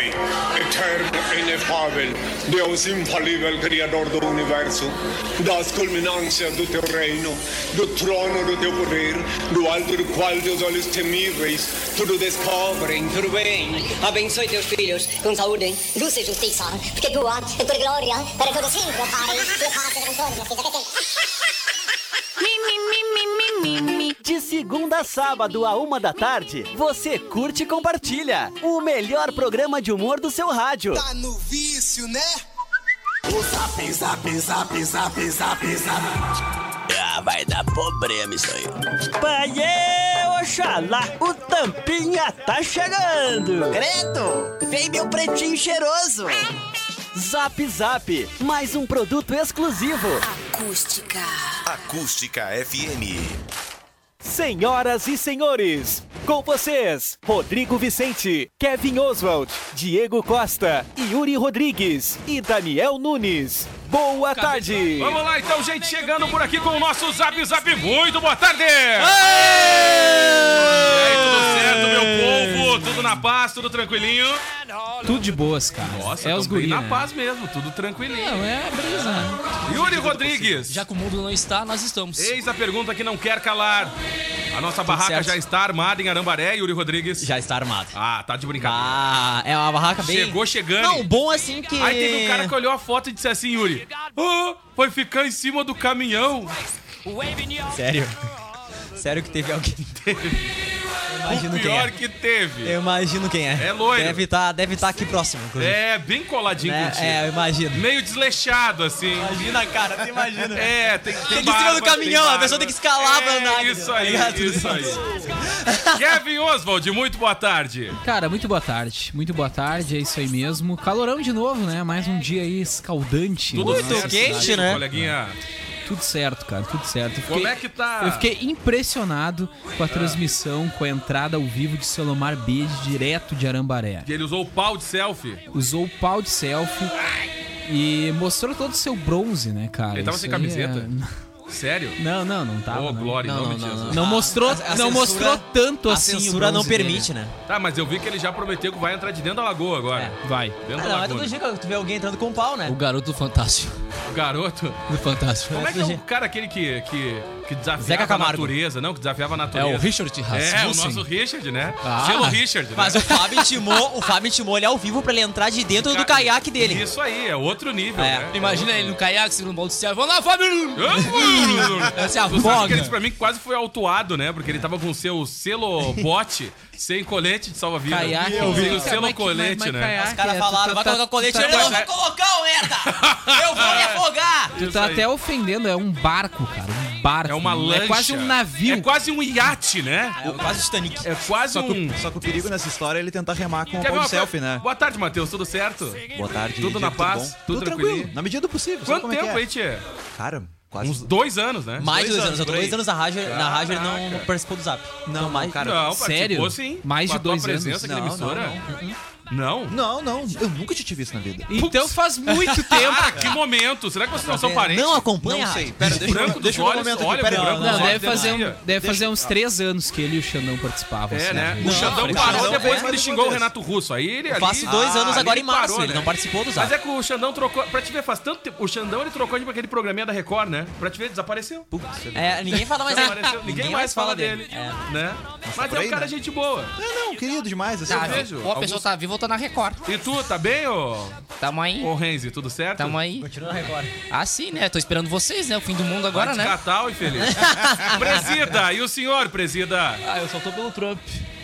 Pai, eterno e inefável, Deus infalível, Criador do Universo, das culminâncias do teu reino, do trono do teu poder, do alto do qual teus olhos temíveis tudo descobrem, tudo bem. Abençoe teus filhos com saúde, luz e justiça, porque tua é tua glória para todos sempre, Pai, e paz e contorno, De segunda a sábado, a uma da tarde, você curte e compartilha o melhor programa de humor do seu rádio. Tá no vício, né? O zap, zap, zap, zap, zap, zap. Ah, vai dar problema isso aí. Pai, Oxalá, o Tampinha tá chegando. Credo, vem meu pretinho cheiroso. Zap Zap, mais um produto exclusivo. Acústica. Acústica FM. Senhoras e senhores, com vocês, Rodrigo Vicente, Kevin Oswald, Diego Costa, Yuri Rodrigues e Daniel Nunes. Boa tarde! Vamos lá então, gente, chegando por aqui com o nosso Zap Zap. Muito boa tarde! Aí, tudo certo, meu povo? Tudo na paz, tudo tranquilinho? Tudo de boas, cara. Nossa, é os bem guri, na né? paz mesmo, tudo tranquilinho. Não, é a brisa. Yuri Rodrigues, Já que o mundo não está, nós estamos. eis a pergunta que não quer calar. A nossa barraca certo. já está armada em Arambaré, Yuri Rodrigues. Já está armado. Ah, tá de brincadeira. Ah, é uma barraca bem. Chegou chegando. Não, bom assim que. Aí teve um cara que olhou a foto e disse assim, Yuri, ah, vai ficar em cima do caminhão. Sério? Sério que teve alguém. Eu imagino o quem pior é. que teve. Eu imagino quem é. É loiro. Deve estar deve tá aqui próximo, inclusive. É, bem coladinho Né? contigo. É, eu imagino. Meio desleixado, assim. Imagina, cara, tu imagina. É, tem, tem Tem que ir em cima do caminhão, a pessoa tem que escalar pra É, andar. Isso tá aí, ligado? isso aí. Kevin Oswald, muito boa tarde. Cara, muito boa tarde. Muito boa tarde, é isso aí mesmo. Calorão de novo, né? Mais um dia aí escaldante. Tudo Muito quente, né? Coleguinha, Tudo certo, cara, tudo certo. Eu como fiquei- é que tá? Eu fiquei impressionado com a transmissão, com a entrada ao vivo de Selomar B direto de Arambaré. Que ele usou o pau de selfie. Usou o pau de selfie e mostrou todo o seu bronze, né, cara? Ele tava Isso sem camiseta? é- Sério? Não, não, não tava. Ô, não. Glória, Não, não, não, Jesus. Não mostrou, A- a não censura- mostrou tanto A assim. o censura não bronze dele. permite, né? Tá, mas eu vi que ele já prometeu que vai entrar de dentro da lagoa agora. É. Vai. Dentro Ah, da não, é lagoa. todo dia que tu vê alguém entrando com pau, né? O garoto do Fantástico. O garoto. Do Fantástico. Como é que é o cara aquele que, que, que desafiava Zeca a natureza? Não, que desafiava a É natureza. o Richard É, o Rasmussen. nosso Richard, né? Ah. Estilo Richard, né? Mas o Fábio intimou, o Fábio intimou ele ao vivo pra ele entrar de dentro do Cara, caiaque dele. Isso aí, é outro nível, É. né? Imagina ele no caiaque, segurando o balde de céu. Vamos lá, Fábio! Essa é a que ele disse pra mim que quase foi autuado, né? Porque ele tava com o seu selo bote sem colete de salva-vida. Caiaque. Sem o Cara, selo colete, mas- mas né? caiaque Os caras é- falaram, tu vai tá- colocar o colete, tá- ele não vai colocar, merda! Eu vou me afogar! Tu tá até ofendendo, é um barco, cara. Um barco. É uma lancha. É quase um navio. É quase um iate, né? É quase Titanic. É quase Só um... só que o perigo nessa história é ele tentar remar com Quer uma de selfie, né? Boa tarde, Matheus. Tudo certo? Boa tarde. Tudo na paz? bom? Tudo tranquilo, tranquilinho? na medida do possível. Quanto como é tempo é? aí, Tchê? Cara, quase Uns dois anos, né? Mais de Dois dois anos, dois anos na rádio, na rádio ele não participou do Zap. Não, mais. não, cara. Não, sério? sim. Mais de a dois anos. aqui na Não, emissora. Não, Não? Não, não, eu nunca te tive isso na vida. Então faz muito tempo. Ah, que momento! Será que vocês não são parentes? Não acompanha. Não sei. Pera, deixa, branco eu, dos deixa eu dar um momento olha aqui. Pera, branco Não, dos deve fazer, um, deve fazer uns três anos que ele e o Xandão participavam. É, assim, né? rádio. O Xandão o parou Xandão depois é que ele xingou o. Renato Russo. Aí ele. Eu ali- faço dois Ah, anos ali agora em março, parou, ele né? não participou do Mas Zap. é que o Xandão trocou. Pra te ver, faz tanto tempo. O Xandão ele trocou de aquele programinha da Record, né? Pra te ver, desapareceu. É, ninguém fala mais dele. Desapareceu. Ninguém, mais fala dele. É. Né? Mas é um cara né? gente boa. Não, não, querido demais. Assim, Eu Tá, eu vejo. Ou a pessoa tá viva tá na Record. E tu, tá bem, ô, Tamo aí. ô Renzi? Tudo certo? Tamo aí. Continua na Record. Ah, sim, né? Tô esperando vocês, né? O fim do mundo agora, Vai né? Catal, infeliz. presida, e o senhor, presida? Ah, eu só tô pelo Trump.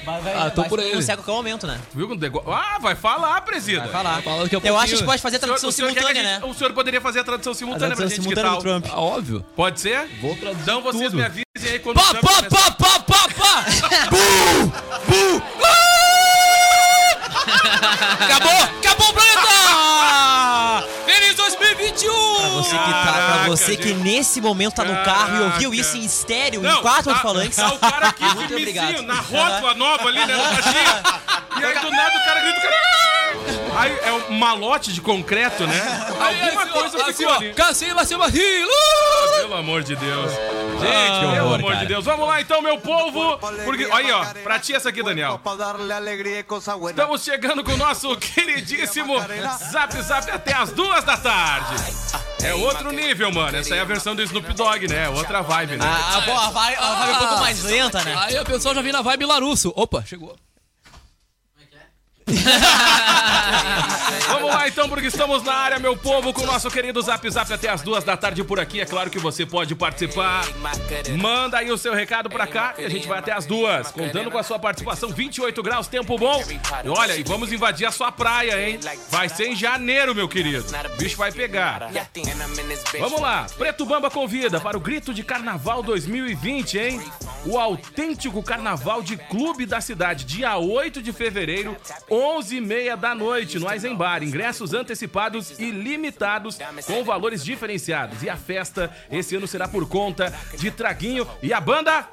Vai, vai, Ah, tô vai por ele. a qualquer momento, né? Tu viu que o negócio. Ah, vai falar, presida. Vai falar. Falando que eu Eu acho que a gente pode fazer a tradução senhor a simultânea, gente- né? O senhor poderia fazer a tradução simultânea pra gente, que tal? Trump. Ah, óbvio. Pode ser? Vou traduzir Então vocês tudo. me avisem aí quando pá, pá, pá, você que nesse momento tá no carro e ouviu isso em estéreo, em quatro tá- alto-falantes. Tá o cara aqui Muito obrigado. na rótula nova ali, né. E aí do nada o cara grita. Aí é um malote de concreto, né? Alguma coisa assim, ficou ó, ali. Cima, rio. Pelo amor de Deus. Ah, Gente, pelo horror, amor de cara. Deus. Vamos lá então, meu povo. Porque, aí, ó, pra ti essa aqui, Daniel. Estamos chegando com o nosso queridíssimo Zap Zap até as duas da tarde. É outro nível, mano. Essa é a versão do Snoop Dogg, né? Outra vibe, né? A, a, a vibe, a vibe é um pouco mais lenta, né? Aí o pessoal já vem na vibe Larusso. Opa, chegou. Vamos lá então, porque estamos na área, meu povo, com o nosso querido Zap Zap até as duas da tarde por aqui. É claro que você pode participar. Manda aí o seu recado pra cá e a gente vai até as duas. Contando com a sua participação, 28 graus, tempo bom. E olha, e vamos invadir a sua praia, hein? Vai ser em janeiro, meu querido. O bicho vai pegar. Vamos lá, Preto Bamba convida para o Grito de Carnaval 2020, hein? O autêntico carnaval de clube da cidade, dia 8 de fevereiro, 11h30 da noite, no Eisenbar. Ingressos antecipados e limitados, com valores diferenciados. E a festa esse ano será por conta de Traguinho e a banda.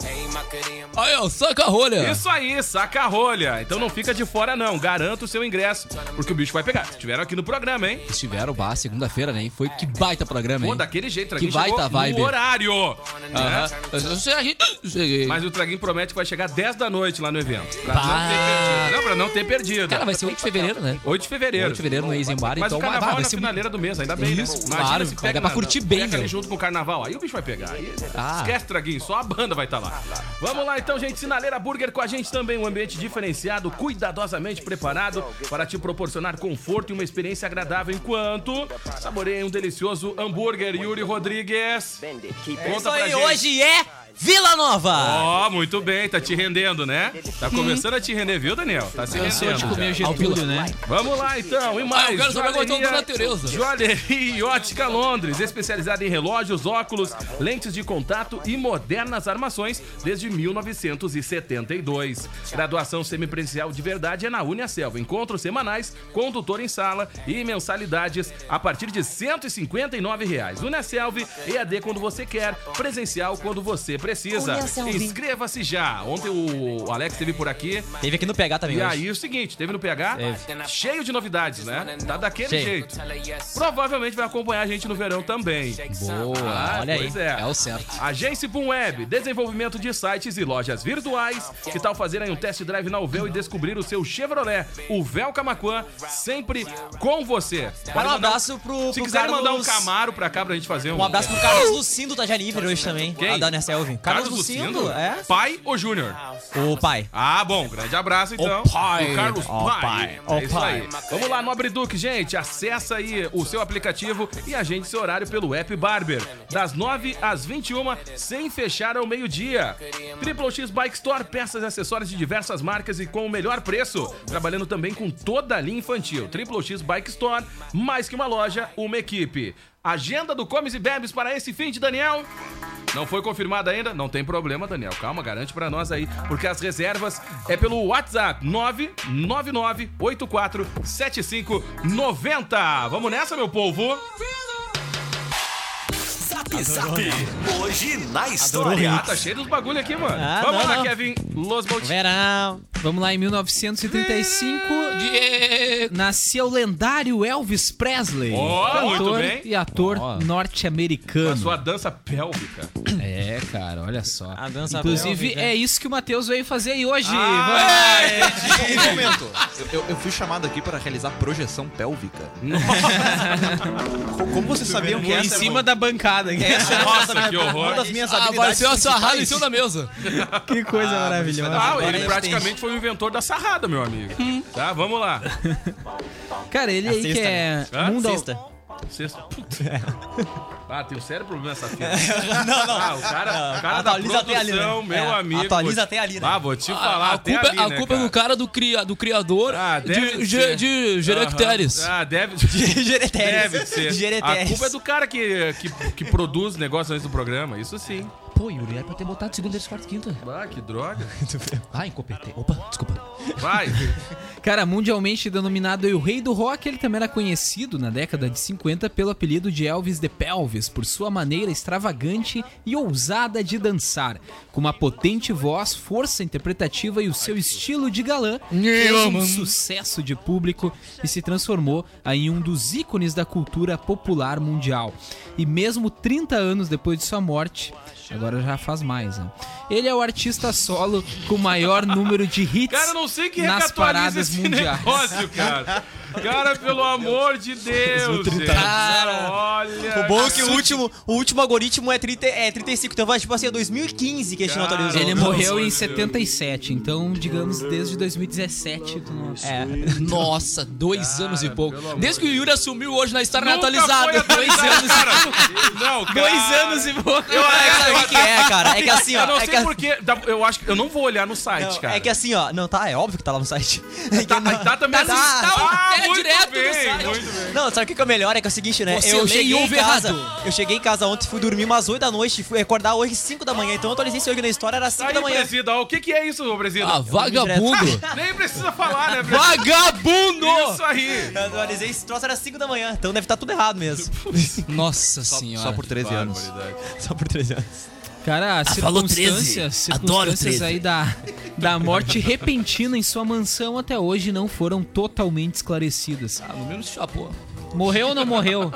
Aí, ó, saca a rolha. Isso aí, saca a rolha. Então não fica de fora, não. Garanta o seu ingresso, porque o bicho vai pegar. Estiveram aqui no programa, hein? Estiveram, bah, segunda-feira, né? Foi que baita programa, Pô, hein? daquele jeito, Que Traguinho chegou baita vibe. no horário. Cheguei. Mas o Traguinho promete que vai chegar 10 da noite lá no evento. Pra Bah. não ter perdido. Não, pra não ter perdido. Cara, vai ser 8 de fevereiro, né? 8 de fevereiro. 8 de fevereiro no Eisenbar, Mas então o carnaval vai, é vai na ser finaleira do mês, ainda bem, Isso, né? claro, se pega dar pra na- curtir bem, pega ali meu. junto com o carnaval, aí o bicho vai pegar. Aí, Ah. Esquece, Traguinho, só a banda vai estar lá. Vamos lá então, gente. Sinaleira Burger com a gente também. Um ambiente diferenciado, cuidadosamente preparado para te proporcionar conforto e uma experiência agradável enquanto saboreia um delicioso hambúrguer. Yuri Rodrigues. Isso Conta pra aí, gente. hoje é Vila Nova. Ó, muito bem, tá te rendendo, né? Tá começando a te render, viu, Daniel? Tá se Cansou de rendendo. comer. Getúlio, né? Vamos lá então, e mais. Ah, eu quero saber qual é Joalheria- Dona Tereza. Joalheria e Ótica Londres, especializada em relógios, óculos, lentes de contato e modernas armações desde 1972. Graduação semipresencial de verdade é na Unia Selva. Encontros semanais com tutor em sala e mensalidades a partir de 159 reais. Unia Selva, EAD quando você quer, presencial quando você precisa. Inscreva-se já. Ontem o Alex esteve por aqui. Teve aqui no PH também E hoje. aí, o seguinte, teve no PH, cheio de novidades, né? Tá daquele Cheio. jeito. Provavelmente vai acompanhar a gente no verão também. Boa, Ah, olha aí. pois é. É o certo. Agência Boom Web, desenvolvimento de sites e lojas virtuais. Que tal fazer aí um test drive na Uvel e descobrir o seu Chevrolet, o Vel Camaquan, sempre com você. Pode um abraço pro, Se pro quiser mandar um Carlos- Camaro pra cá pra gente fazer um. Um abraço pro Carlos Lucindo da Livre hoje também. Quem? A da Selvi. Carlos, Lucindo, é? Pai ou Júnior? O pai. Ah, bom, grande abraço então. O pai. O Carlos O Pai. pai. É O isso pai. aí. Vamos lá, Nobre Duque, gente. Acessa aí o seu aplicativo e agende seu horário pelo app Barber. Das 9 às 21, sem fechar ao meio-dia. Triple X Bike Store, peças e acessórios de diversas marcas e com o melhor preço. Trabalhando também com toda a linha infantil. Triple X Bike Store, mais que uma loja, uma equipe. Agenda do Comes e Bebes para esse fim de Daniel. Não foi confirmada ainda? Não tem problema, Daniel. Calma, garante pra nós aí, porque as reservas é pelo WhatsApp 999847590. Vamos nessa, meu povo? Zap Zap. Hoje na história. Ah, tá cheio dos bagulho aqui, mano. Ah, Vamos não, lá, não. Kevin Losbold. Verão. Vamos lá, em 1935, Diego. nasceu o lendário Elvis Presley. Ó, cantor muito bem. e ator Ó. Com a norte-americano. sua dança pélvica. É, cara, olha só. A dança Inclusive, pélvica. é isso que o Matheus veio fazer aí hoje. Ah, Um momento. Eu, eu- fui chamado aqui para realizar projeção pélvica. Co- Como vocês sabiam que em essa cima é da bancada. Nossa, que horror. uma das minhas Ah, habilidades apareceu a sarrada em principais? cima da mesa. Que coisa maravilhosa. Ah, Agora a ele praticamente foi o inventor da sarrada, meu amigo. Tá, vamos lá. Cara, ele aí que é Hã? mundo Sexta. Sexta. Ah, tem um sério problema essa fita. não, não. Ah, o cara, o cara da Atualiza até ali, produção, né? meu É, amigo. atualiza vou- até ali, né? Ah, vou te falar, a até culpa, ali, a né, culpa é do cara do, cria, do criador Ah, deve de, ser. de, de Gerecteres. Ah, deve... Gereteres. Deve ser. Gereteres. A culpa é do cara que, que, que produz negócio antes do programa, isso sim. Pô, Yuri, era pra ter botado segunda, terça, quarta, quinta. Ah, que droga. Ah, incompetente. Opa, desculpa. Vai. Cara, mundialmente denominado o rei do rock, ele também era conhecido na década de 50 pelo apelido de Elvis the Pelvis, por sua maneira extravagante e ousada de dançar. Com uma potente voz, força interpretativa e o seu estilo de galã, fez um sucesso de público e se transformou em um dos ícones da cultura popular mundial. E mesmo 30 anos depois de sua morte, agora já faz mais, né? Ele é o artista solo com o maior número de hits Cara, eu não sei que nas paradas esse mundiais. negócio, cara. Cara, pelo amor de Deus. gente. Cara, olha. O bom é que o último, o último algoritmo é, 30, é 35, então vai tipo assim, é 2015 que a gente não atualizou. Ele morreu em de Deus. 77, então, digamos, desde 2017. tu não- É. Nossa, dois Cara, anos e pouco. Desde que o Yuri assumiu hoje na história Nunca atualizada. foi atualizado, cara. Não, cara. Dois anos e pouco. Eu, sabe o que, que é, cara? É que assim, ó. Eu não é sei que, a- porquê. dá- Eu acho que eu não vou olhar no site, não, cara. é que assim, ó. Não, tá, é óbvio que tá lá no site. É que Tá, não- tá também. Tá, Ah, é muito direto no bem, site. muito bem. Não, sabe o que é o melhor? É que é o seguinte, né? Você eu cheguei em casa. errado. Eu cheguei em casa ontem, fui dormir umas 8 da noite, fui acordar hoje 5 da manhã. Então eu atualizei esse hoje na história, era 5 Tá da aí, manhã. presida. O que, que é isso, ô presida? Ah, vagabundo. Nem precisa falar, né, presida? Vagabundo! Isso aí. Eu atualizei esse troço, era 5 da manhã. Então deve estar tudo errado mesmo. Nossa senhora. Só por 13 anos. Só por 13 anos. Cara, falou circunstâncias, 13. Adoro circunstâncias 13. aí da, da morte repentina em sua mansão até hoje não foram totalmente esclarecidas. Ah, no menos chapou. Morreu ou não morreu?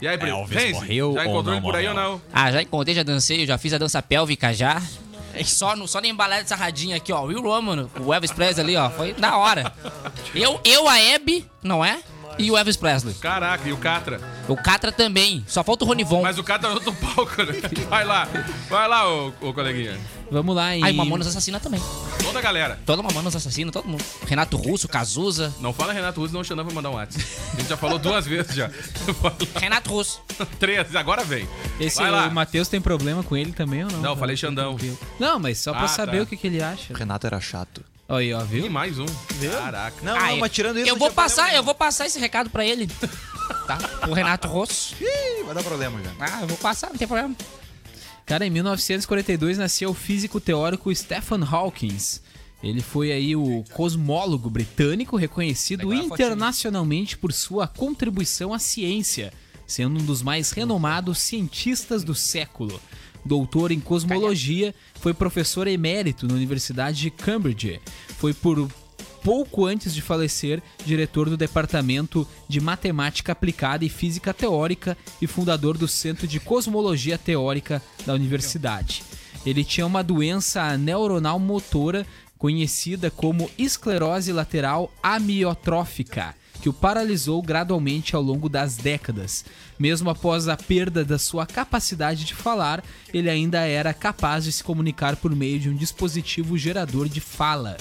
E aí, Brito? Elvis morreu Já ou encontrou não ele por aí ou morreu? não? Ah, já encontrei, já dancei, já fiz a dança pélvica já. É Só, no, só na embalada sarradinha aqui, ó. Will Roman, o Elvis Presley ali, ó. Foi da hora. Eu, eu a Hebe, não é? E o Elvis Presley. Caraca, e o Catra? O Catra também. Só falta o Ronivon. Mas o Catra no outro palco, né? Vai lá. Vai lá, ô, ô coleguinha. Vamos lá, em... Aí, Mamonas Assassina também. Toda a galera. Toda Mamonas Assassina, todo mundo. Renato Russo, Cazuza. Não fala Renato Russo, não o Xandão vai mandar um WhatsApp. A gente já falou duas vezes já. Renato Russo. Três, agora vem. Esse Vai lá. o Matheus tem problema com ele também ou não? Não, eu falei Xandão. Não, mas só pra Ah, saber tá. o que, que ele acha. O Renato era chato. Aí, ó, E viu? mais um. Caraca. Não, Ah, não, mas tirando isso. Eu vou passar, problema eu vou passar esse recado pra ele. Tá? O Renato nenhum. Ih, Vai dar problema já. Ah, eu vou passar, não tem problema. Cara, em 1942 nasceu o físico teórico Stephen Hawking. Ele foi aí o cosmólogo britânico reconhecido internacionalmente por sua contribuição à ciência, sendo um dos mais renomados cientistas do século. Doutor em cosmologia, foi professor emérito na Universidade de Cambridge. Foi por pouco antes de falecer, diretor do Departamento de Matemática Aplicada e Física Teórica e fundador do Centro de Cosmologia Teórica da universidade. Ele tinha uma doença neuronal motora conhecida como esclerose lateral amiotrófica, que o paralisou gradualmente ao longo das décadas. Mesmo após a perda da sua capacidade de falar, ele ainda era capaz de se comunicar por meio de um dispositivo gerador de fala.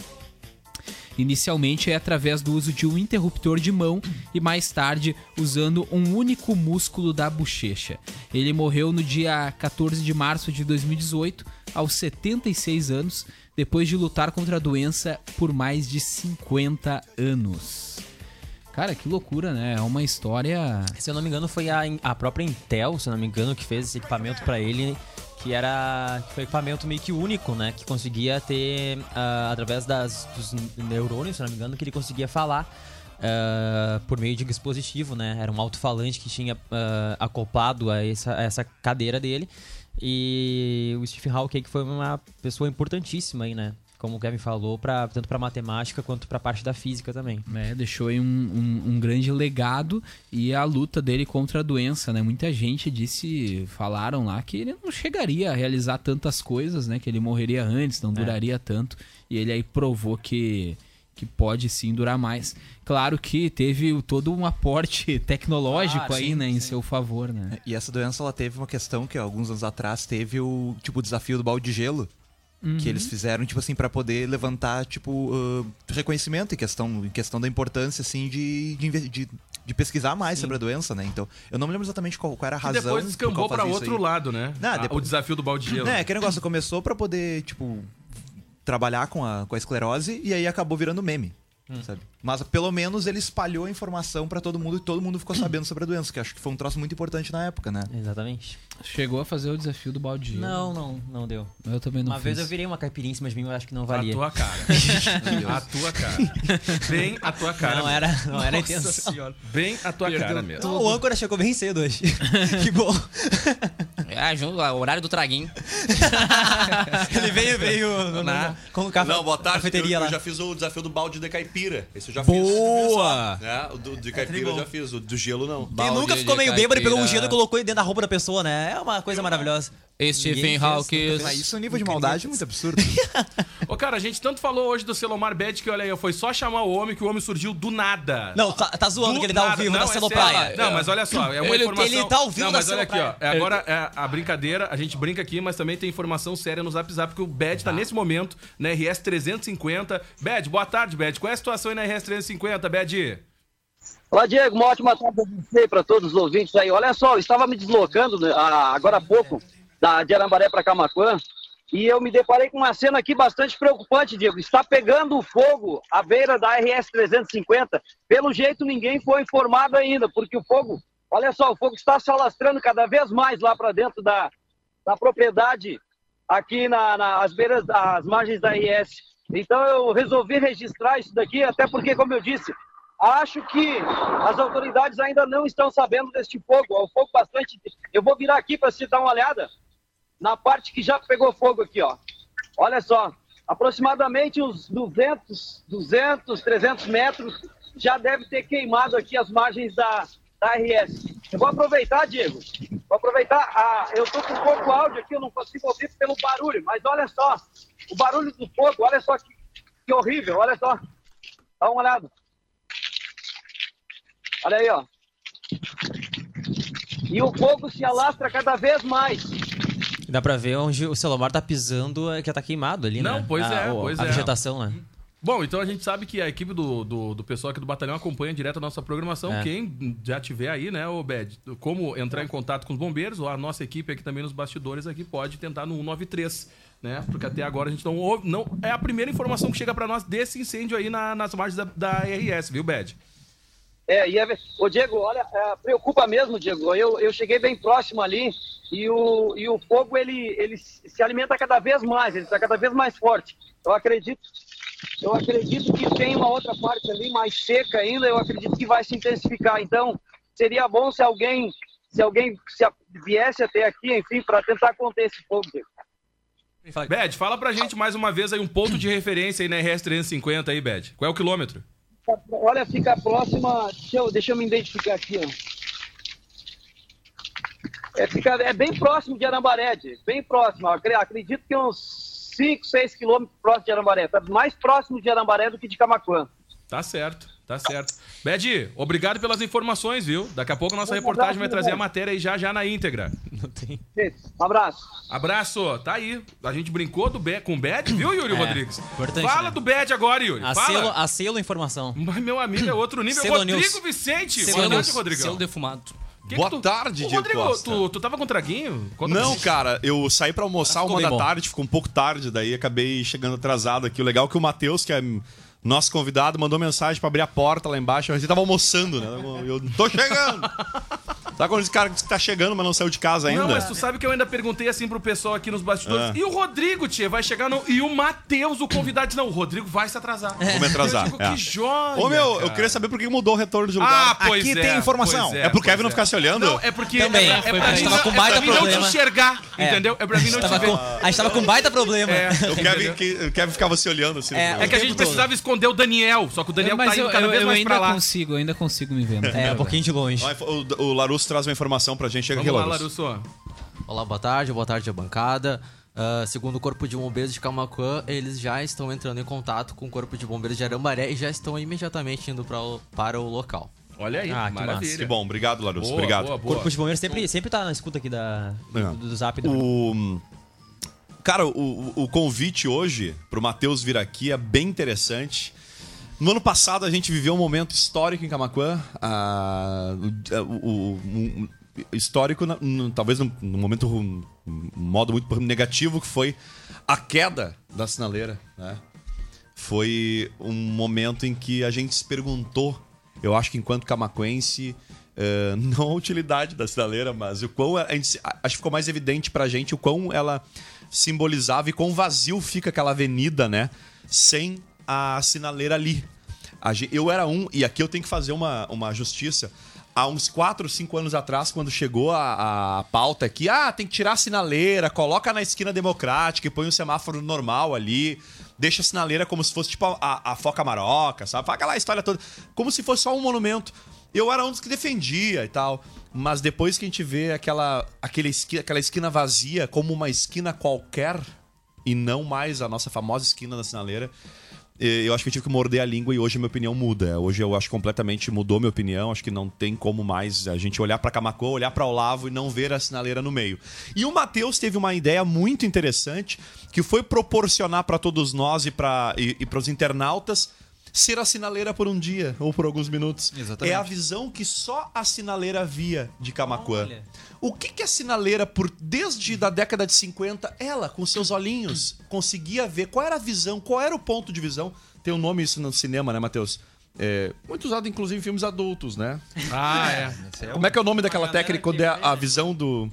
Inicialmente é através do uso de um interruptor de mão e mais tarde usando um único músculo da bochecha. Ele morreu no dia 14 de março de 2018, aos 76 anos, depois de lutar contra a doença por mais de 50 anos. Cara, que loucura, né? É uma história. Se eu não me engano, foi a, a própria Intel, se eu não me engano, que fez esse equipamento pra ele, que era que foi um equipamento meio que único, né? Que conseguia ter, ah, através das, dos neurônios, se eu não me engano, que ele conseguia falar ah, por meio de um dispositivo, né? Era um alto-falante que tinha ah, acoplado a essa, a essa cadeira dele. E o Stephen Hawking foi uma pessoa importantíssima aí, né? Como o Kevin falou, pra, tanto pra matemática quanto pra parte da física também. né, deixou aí um, um- um grande legado e a luta dele contra a doença, né? Muita gente disse, falaram lá que ele não chegaria a realizar tantas coisas, né? Que ele morreria antes, não duraria tanto. E ele aí provou que, que pode sim durar mais. Claro que teve todo um aporte tecnológico Claro, aí, sim, né? Em sim. seu favor, né? E essa doença, ela teve uma questão que alguns anos atrás teve o, tipo, o desafio do balde de gelo. Que eles fizeram, tipo assim, pra poder levantar, tipo, ah, reconhecimento em questão, em questão da importância, assim, de, de, de, de pesquisar mais sobre a doença, né? Então, eu não me lembro exatamente qual, qual era a E razão. depois por descambou isso outro lado, né? Não, Ah, depois- O desafio do gelo. É, aquele negócio começou pra poder, tipo, trabalhar com a, com a esclerose e aí acabou virando meme. Sabe? Mas pelo menos ele espalhou a informação pra todo mundo e todo mundo ficou sabendo sobre a doença, que acho que foi um troço muito importante na época, né? Exatamente. Chegou a fazer o desafio do balde. Não, não, não deu. Eu também não Uma fiz. vez eu virei uma caipirinha em cima de mim, eu acho que não A valia. tua cara. a tua cara. Bem a tua cara. Não era, não era a Nossa intenção. senhora. Bem a tua cara mesmo. Não, o âncora chegou bem cedo hoje. que bom. É, junto, o horário do traguinho. Ele veio, veio no, Na- no, com o café. Não, boa tarde. Eu, Cafeteria eu lá. já fiz o desafio do balde de caipira. Esse eu já fiz. Boa! É, o do, de caipira eu já fiz. O do gelo não. Quem nunca ficou meio bêbado e pegou um gelo e colocou ele dentro da roupa da pessoa, né? É uma coisa maravilhosa. Stephen Hawking. Mas fez. isso é um nível de maldade muito absurdo. Cara, a gente tanto falou hoje do Selomar Bad que, olha aí, foi só chamar o homem que o homem surgiu do nada. Não, tá, tá zoando Do que ele tá ao vivo Não, da é Celopraia. sério. Não, mas olha só, é uma Ele- informação... ele tá ao vivo Não, da mas olha aqui, ó. É, agora é a brincadeira, a gente brinca aqui, mas também tem informação séria no Zap Zap que o Bad tá nesse momento na RS 350. Bad, boa tarde, Bad. Qual é a situação aí na RS 350, Bad? Olá, Diego. Uma ótima tarde pra você e para todos os ouvintes aí. Olha só, eu estava me deslocando né, agora há pouco da, de Arambaré para Camacuã e eu me deparei com uma cena aqui bastante preocupante, Diego. Está pegando fogo à beira da RS 350. Pelo jeito, ninguém foi informado ainda, porque o fogo, olha só, o fogo está se alastrando cada vez mais lá para dentro da, da propriedade aqui na, nas beiras, das margens da RS. Então eu resolvi registrar isso daqui, até porque, como eu disse, acho que as autoridades ainda não estão sabendo deste fogo. É um fogo bastante. Eu vou virar aqui para você dar uma olhada na parte que já pegou fogo aqui, ó. Olha só, aproximadamente uns 200, 200, 300 metros já deve ter queimado aqui as margens da, da RS. Eu vou aproveitar, Diego. Vou aproveitar. Ah, eu tô com pouco áudio aqui, eu não consigo ouvir pelo barulho, mas olha só, o barulho do fogo, olha só que, que horrível, olha só. Dá uma olhada. Olha aí, ó. E o fogo se alastra cada vez mais. Dá pra ver onde o Celomar tá pisando, é que tá queimado ali, Não, né? pois a, é, o- pois a é. vegetação, né? Bom, então a gente sabe que a equipe do, do, do pessoal aqui do batalhão acompanha direto a nossa programação. É. Quem já tiver aí, né, o Bed, como entrar em contato com os bombeiros, ou a nossa equipe aqui também nos bastidores aqui pode tentar no 193, né? Porque até agora a gente não ouve. Não, é a primeira informação que chega pra nós desse incêndio aí na- nas margens da, da RS, viu, Bed? É, e é, ô Diego, olha, é, preocupa mesmo, Diego. Eu, eu cheguei bem próximo ali e o, e o fogo ele, ele se alimenta cada vez mais, ele está cada vez mais forte. Eu acredito, eu acredito que tem uma outra parte ali mais seca ainda. Eu acredito que vai se intensificar. Então, seria bom se alguém, se alguém se viesse até aqui, enfim, para tentar conter esse fogo, Diego. Bed, fala pra gente mais uma vez aí um ponto de referência aí na RS 350 aí, Bed. Qual é o quilômetro? Olha, fica próxima. Deixa eu, deixa eu me identificar aqui, ó. É, fica, é bem próximo de Arambaré, bem próximo. Acredito que uns 5, 6 quilômetros próximo de Arambaré. Tá mais próximo de Arambaré do que de Camacuã. Tá certo, tá certo. Bed, obrigado pelas informações, viu? Daqui a pouco a nossa reportagem vai trazer a matéria aí já já na íntegra. Não tem. Um abraço. Abraço, tá aí. A gente brincou do Be com o Bad, viu, Yuri É, Rodrigues? importante, Fala né? do Bad agora, Yuri. A Fala. selo, a selo informação. Mas meu amigo é outro nível. Selo Rodrigo News. Vicente. Selo Boa tarde, News. Rodrigão. Selo defumado. Que Boa que tu- tarde, Ô, Diego Rodrigo, Costa. tu, tu tava com traguinho? Conta Não, cara, eu saí pra almoçar ficou uma da bom. tarde, ficou um pouco tarde, daí acabei chegando atrasado aqui. O legal é que o Matheus, que é nosso convidado, mandou mensagem pra abrir a porta lá embaixo. A gente tava almoçando, né? Eu tô chegando! Sabe quando esse cara diz que tá chegando, mas não saiu de casa ainda? Não, mas tu sabe que eu ainda perguntei assim pro pessoal aqui nos bastidores. Ah. E o Rodrigo, tia, vai chegar não? E o Matheus, o convidado, não, o Rodrigo vai se atrasar. Vou me atrasar. Eu digo, é. que joia, Ô, meu, cara. eu queria saber por que mudou o retorno de Ah, lugar. pois Aqui é, tem informação. pois É pro Kevin não ficar se olhando? Não, é porque Também, é, pra, pra- é gente pra, tava com é pra baita mim não te problema. enxergar, É. entendeu? É pra mim não te ver. com- a gente tava com baita problema. É, O Kevin, entendeu? que, o Kevin ficava se olhando assim. É, É que a gente precisava esconder o Daniel, só que o Daniel Mas tá indo eu, cada eu, vez eu mais ainda pra lá. consigo, eu ainda consigo me ver. não tem É, um pouquinho de longe. O, o Larusso traz uma informação pra gente. Chega Vamos lá, aqui, Larusso. Larusso. Olá, boa tarde, boa tarde a bancada. Ah, segundo o Corpo de Bombeiros de Camacuã, eles já estão entrando em contato com o Corpo de Bombeiros de Arambaré e já estão imediatamente indo pra o- para o local. Olha aí, Ah, que maravilha. massa. Que bom, obrigado, Larusso. Obrigado. boa, boa. Corpo de Bombeiros sempre, sempre tá na escuta aqui da, do, do zap. Do... O. Cara, o, o- convite hoje pro Matheus vir aqui é bem interessante. No ano passado a gente viveu um momento histórico em Camacuã. ah, o, um- histórico, na- no- talvez num, num momento, um, modo muito negativo, que foi a queda da sinaleira. Né? foi um momento em que a gente se perguntou, eu acho que enquanto camaquense, eh, não a utilidade da sinaleira, mas o quão a gente, acho que ficou mais evidente pra gente o quão ela simbolizava e quão vazio fica aquela avenida, né? Sem a sinaleira ali. Eu era um, e aqui eu tenho que fazer uma, uma justiça. Há uns 4, 5 anos atrás, quando chegou a, a pauta aqui, ah, tem que tirar a sinaleira, coloca na esquina democrática e põe um semáforo normal ali, deixa a sinaleira como se fosse tipo a, a, foca maroca, sabe? Aquela história toda. Como se fosse só um monumento. Eu era um dos que defendia e tal. Mas depois que a gente vê aquela, aquele esqui- aquela esquina vazia como uma esquina qualquer, e não mais a nossa famosa esquina da sinaleira, eu acho que eu tive que morder a língua e hoje a minha opinião muda. Hoje eu acho completamente mudou minha opinião. Acho que não tem como mais a gente olhar pra Camacô, olhar pra Olavo e não ver a sinaleira no meio. E o Matheus teve uma ideia muito interessante que foi proporcionar pra todos nós e para e, e pros internautas ser a sinaleira por um dia ou por alguns minutos. Exatamente. É a visão que só a sinaleira via de Camacuã. O que, que a sinaleira, por desde da década de 50, ela, com seus olhinhos, conseguia ver? Qual era a visão? Qual era o ponto de visão? Tem um nome isso no cinema, né, Matheus? É, muito usado, inclusive, em filmes adultos, né? Ah, é. Como é que é o nome daquela técnica quando é a visão do.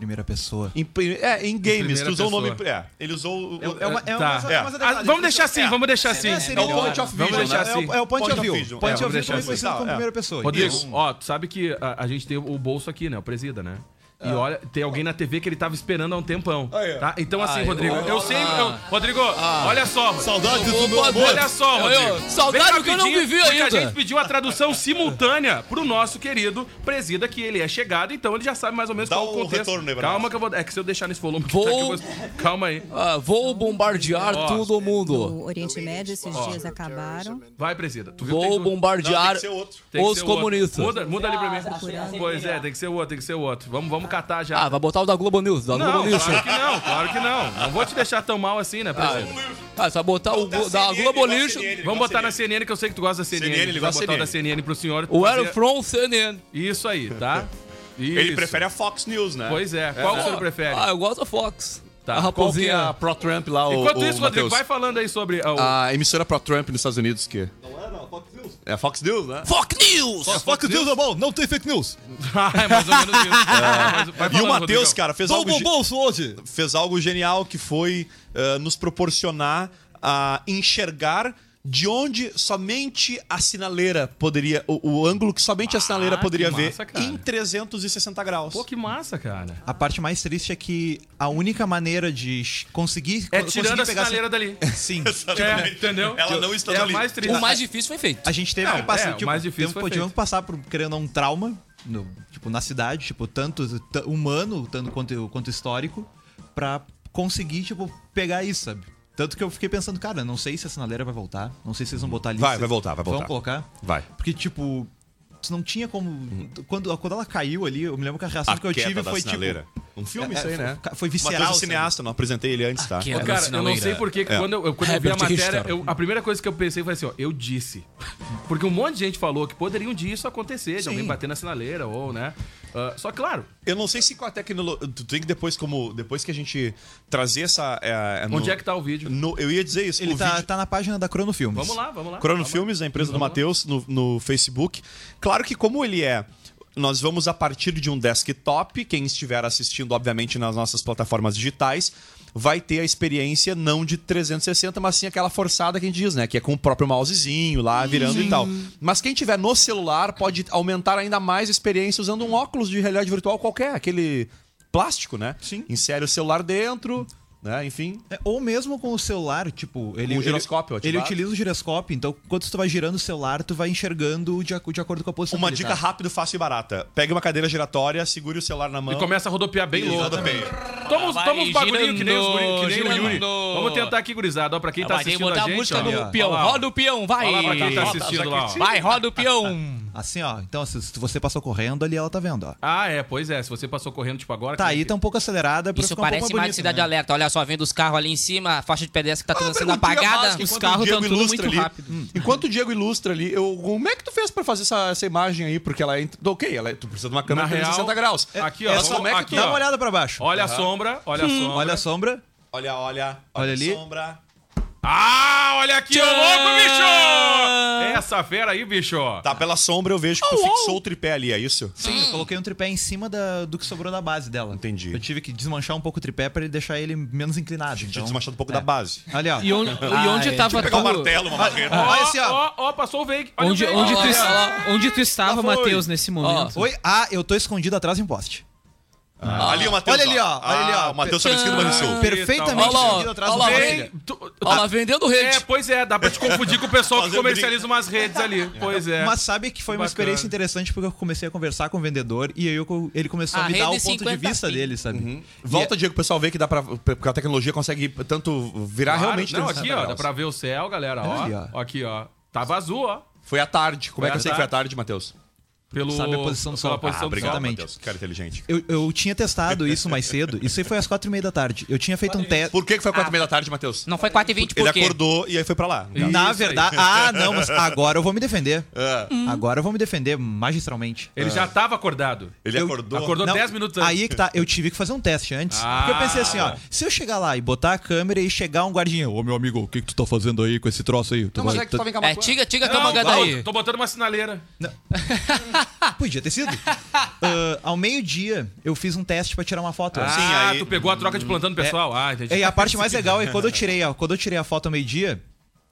Primeira pessoa. Em, é, em games, primeira tu usou o nome. É, ele usou. o- É uma- é Tá. uma- É. uma- uma- vamos deixar assim, É. vamos deixar assim. É, É o point of Vamos vision, deixar né? assim. É o, é point, of view. Point É, of vamos view deixar também assim. conhecido como É. primeira pessoa. Rodrigo, ó, tu sabe que a gente tem o bolso aqui, né? O presida, né? E olha, tem alguém na TV que ele tava esperando há um tempão. Tá? Então, assim, Rodrigo, eu sei. eu- Rodrigo, Ah. olha só. Saudades Ô, do meu amor. Olha só, Eu- Rodrigo. eu- saudade Vem que eu não rapidinho, vivi porque a ainda. gente pediu a tradução simultânea pro nosso querido presida, que ele é chegado, então ele já sabe mais ou menos Dá qual o o contexto. retorno aí. Calma que eu vou. É que se eu deixar nesse volume. Vou- tá aqui, eu vou- Calma aí. Ah, vou bombardear Ó. todo mundo. O Oriente Médio, esses dias acabaram. Vai, presida. Tu viu que Vou tem que- bombardear Não, tem que ser outro. tem que os ser o outro. comunistas. Muda, muda ali pra mim. Pois é, tem que ser o outro, tem que ser o outro. Vamos, vamos catar já. Ah, vai botar o da Globo News. Da Não, Globo News. claro que não, claro que não. Não vou te deixar tão mal assim, né, Ah, presida? ah, você vai botar o da CNN, Globo News. Vamos botar na CNN, que eu sei que tu gosta da CNN. CNN, ele Vai botar o da da CNN pro senhor. O fazer- Air from CNN. Isso aí, tá? Ele Isso. prefere a Fox News, né? Pois é. Qual que o senhor prefere? Ah, eu gosto da Fox. Tá. A é raposinha. a pro-Trump lá, o, Enquanto o isso, Rodrigo, Matheus? vai falando aí sobre ah, o... A emissora pro-Trump nos Estados Unidos, que... Não é, Fox News. É a Fox News, né? Fox News! Fox News é bom, não tem fake news. é mais ou menos isso. Mas vai E o Matheus, cara, fez algo, bolso hoje. fez algo genial que foi ah, nos proporcionar a enxergar de onde somente a sinaleira poderia... O, o ângulo que somente a sinaleira Ah, poderia que ver massa, cara. em 360 graus. Pô, que massa, cara. A parte mais triste é que a única maneira de conseguir. É conseguir tirando a pegar sinaleira dali. Sim. É, entendeu? Ela não está é a ali. mais. O mais difícil foi feito. A gente teve Não, que passar. é, o tipo, mais difícil tempo- foi tivemos feito. que passar por, querendo um trauma no- tipo, na cidade, tipo, tanto humano, tanto quanto, quanto histórico, pra conseguir, tipo, pegar isso, sabe? Tanto que eu fiquei pensando, cara, não sei se a sinaleira vai voltar, não sei se eles vão botar ali. Vai, vai voltar, vai voltar. Vão colocar? Vai. Porque, tipo, não tinha como. Quando, quando ela caiu ali, eu me lembro que a reação A que eu tive da foi sinaleira. tipo. Um filme É, isso aí, é, né? foi- foi visceral, Matheus é cineasta, não apresentei ele antes, tá? Que Ô, é cara, eu não sei porquê que É. quando, eu, quando eu vi a matéria, eu- a primeira coisa que eu pensei foi assim, ó, eu disse. Porque um monte de gente falou que poderia um dia isso acontecer, de alguém bater na sinaleira, ou, né? Ah, só que, claro, Eu não sei se com a tecnologia. Tu tem que depois, como. Depois que a gente trazer essa. é, no- onde é que tá o vídeo? no- eu ia dizer isso. Ele o tá, vídeo- tá na página da Crono Filmes. Vamos lá, vamos lá. Crono Calma. Filmes, a empresa do Vamos lá. Matheus, no, no Facebook. Claro que, como ele é. Nós vamos a partir de um desktop. Quem estiver assistindo, obviamente, nas nossas plataformas digitais, vai ter a experiência não de 360, mas sim aquela forçada que a gente diz, né? Que é com o próprio mousezinho lá, virando e tal. Mas quem tiver no celular pode aumentar ainda mais a experiência usando um óculos de realidade virtual qualquer, aquele plástico, né? Sim. Insere o celular dentro, né? Enfim. É, ou mesmo com o celular, tipo, ele. O giroscópio ele, ele utiliza o giroscópio, então quando tu vai girando o celular, tu vai enxergando de, ac- de acordo com a posição. Uma dica tá. rápida, fácil e barata. Pegue uma cadeira giratória, segure o celular na mão. E começa a rodopiar bem louco. Toma uns, toma uns bagulhinhos que nem os guri, que nem girando, o Yuri. Vamos tentar aqui, gurizada. Ó, pra quem tá assistindo botar a a gente, música ó. do peão. Olha lá. Roda o peão, vai. Lá pra quem tá assistindo lá, ó. Vai, roda o peão. Assim, ó. Então, se, se você passou correndo ali, ela tá vendo, ó. Ah, é, pois é. Se você passou correndo, tipo, agora... Tá que- aí, tá um pouco acelerada pra Isso ficar um pouco parece mais mais bonito, Cidade né? Alerta. Olha só, vendo os carros ali em cima, a faixa de pedestre que tá Ah, sendo perguntinha apagada. básica, Os carros estão tudo ilustra muito ali. rápido. Hum. Enquanto o Diego ilustra ali, eu, como é que tu fez pra fazer essa, essa imagem aí? Porque ela é. Ok, ela é- tu precisa de uma câmera de real, 360 graus. Aqui, ó. Mas como é que aqui, tu- Dá ó. uma olhada pra baixo. Olha a sombra, olha a sombra. Olha a sombra. Olha, olha. Olha ali. a sombra. Ah, olha aqui, ô louco, bicho! Essa fera aí, bicho. Tá pela sombra, eu vejo que tu fixou o tripé ali, é isso? Sim, eu coloquei um tripé em cima da- do que sobrou da base dela. Entendi. Eu tive que desmanchar um pouco o tripé pra ele deixar ele menos inclinado. Tinha Então, desmanchado um pouco é. da base. Ali, ó. E onde, e onde tava Pegar um tu- martelo, uma marreta. Ó, Olha assim, ó. ó, ó, passou o veículo. Olha Onde, onde, tu, onde tu estava. Matheus, nesse momento? Oi? Ah, eu tô escondido atrás de um poste. Ah, ali o Matheus. Olha ali, ó. Olha ali, ó. Ah, o Matheus tá vestido do Banrisul. Perfeitamente Olha lá, atrás olha do lá. Vem, tu- Olha lá, vendendo rede. É, pois é, dá pra te confundir com o pessoal que comercializa umas redes ali. Pois é. Mas sabe que foi uma Bacana. experiência interessante porque eu comecei a conversar com o vendedor e aí eu- ele começou a, A me dar o ponto de 50 vista pi. dele, sabe? Uhum. Volta, Diego, o pessoal vê que dá pra. Porque a tecnologia consegue tanto virar Claro. realmente Não, 360 aqui, ó, dá pra ver o céu, galera, ó. Ali, ó. Aqui, ó. Tava azul, ó. Foi à tarde. Como Foi é que eu sei que foi à tarde, Matheus? Pelo, Sabe a posição do sol. posição Ah, do obrigado, sol. Matheus. Cara inteligente. Eu, eu tinha testado isso mais cedo. Isso aí foi às quatro e meia da tarde. Eu tinha feito um teste. Por que, que foi às quatro e meia da tarde, Matheus? Não foi 4h20 Ele por quê? acordou e aí foi pra lá. Na verdade. Ah, não, mas agora eu vou me defender. É. Agora eu vou me defender magistralmente. Ele já tava acordado. Ele Eu- acordou. Acordou Não, 10 minutos antes. Aí é que tá, eu tive que fazer um teste antes. Ah. porque eu pensei assim, ó, se eu chegar lá e botar a câmera e chegar um guardinha, ô meu amigo, o que, que tu tá fazendo aí com esse troço aí? Tu Não, mas vai- é que tu tava em É, tiga, tiga Não, a camangada não, aí. Tô botando uma sinaleira. Podia ter sido. Ah, ao meio-dia, eu fiz um teste pra tirar uma foto. Ah, Sim, aí- tu pegou a troca de plantando pessoal. Ah, entendi. E a parte mais legal é que quando eu tirei a, quando eu tirei a foto ao meio-dia,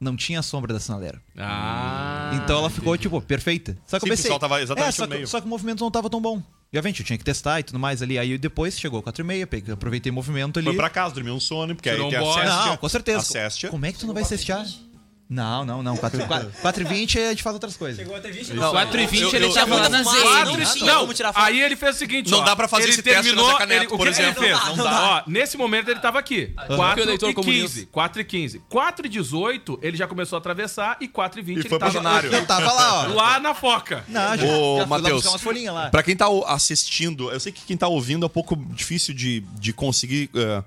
não tinha a sombra da sinaleira. Ah. Então ela ficou, tipo, perfeita. Só que Sim, eu o pensei. tava exatamente é, só, que, meio. só que o movimento não tava tão bom. E, obviamente, eu tinha que testar e tudo mais ali. Aí depois chegou 4 e meia, peguei, aproveitei o movimento ali. Foi pra casa, dormiu um sono, porque aí Tirou um tem a bote. céstia. Não, com certeza. Como é que tu não vai cestear? Não, não, não. 4 e 20 é de fazer outras coisas. Não, 4 e 20 eu- ele eu- tinha eu- falado na não- Z. não- né? não- Não, vamos tirar foto. aí ele fez o seguinte, Não ó, dá pra fazer ele esse teste no terminou, Caneto, ele, por que exemplo. Ele fez? Não Não dá. Ó, nesse momento ele tava aqui. Porque o 4 eleitor e comunista. 15. 4 e 15. 4 e 18, ele já começou a atravessar e 4 e 20 E ele foi pro tava cenário. Eu tava lá, ó. lá na foca. Não, já, Ô, já Matheus, umas folhinhas lá. Pra quem tá assistindo, eu sei que quem tá ouvindo é um pouco difícil de, de conseguir eh,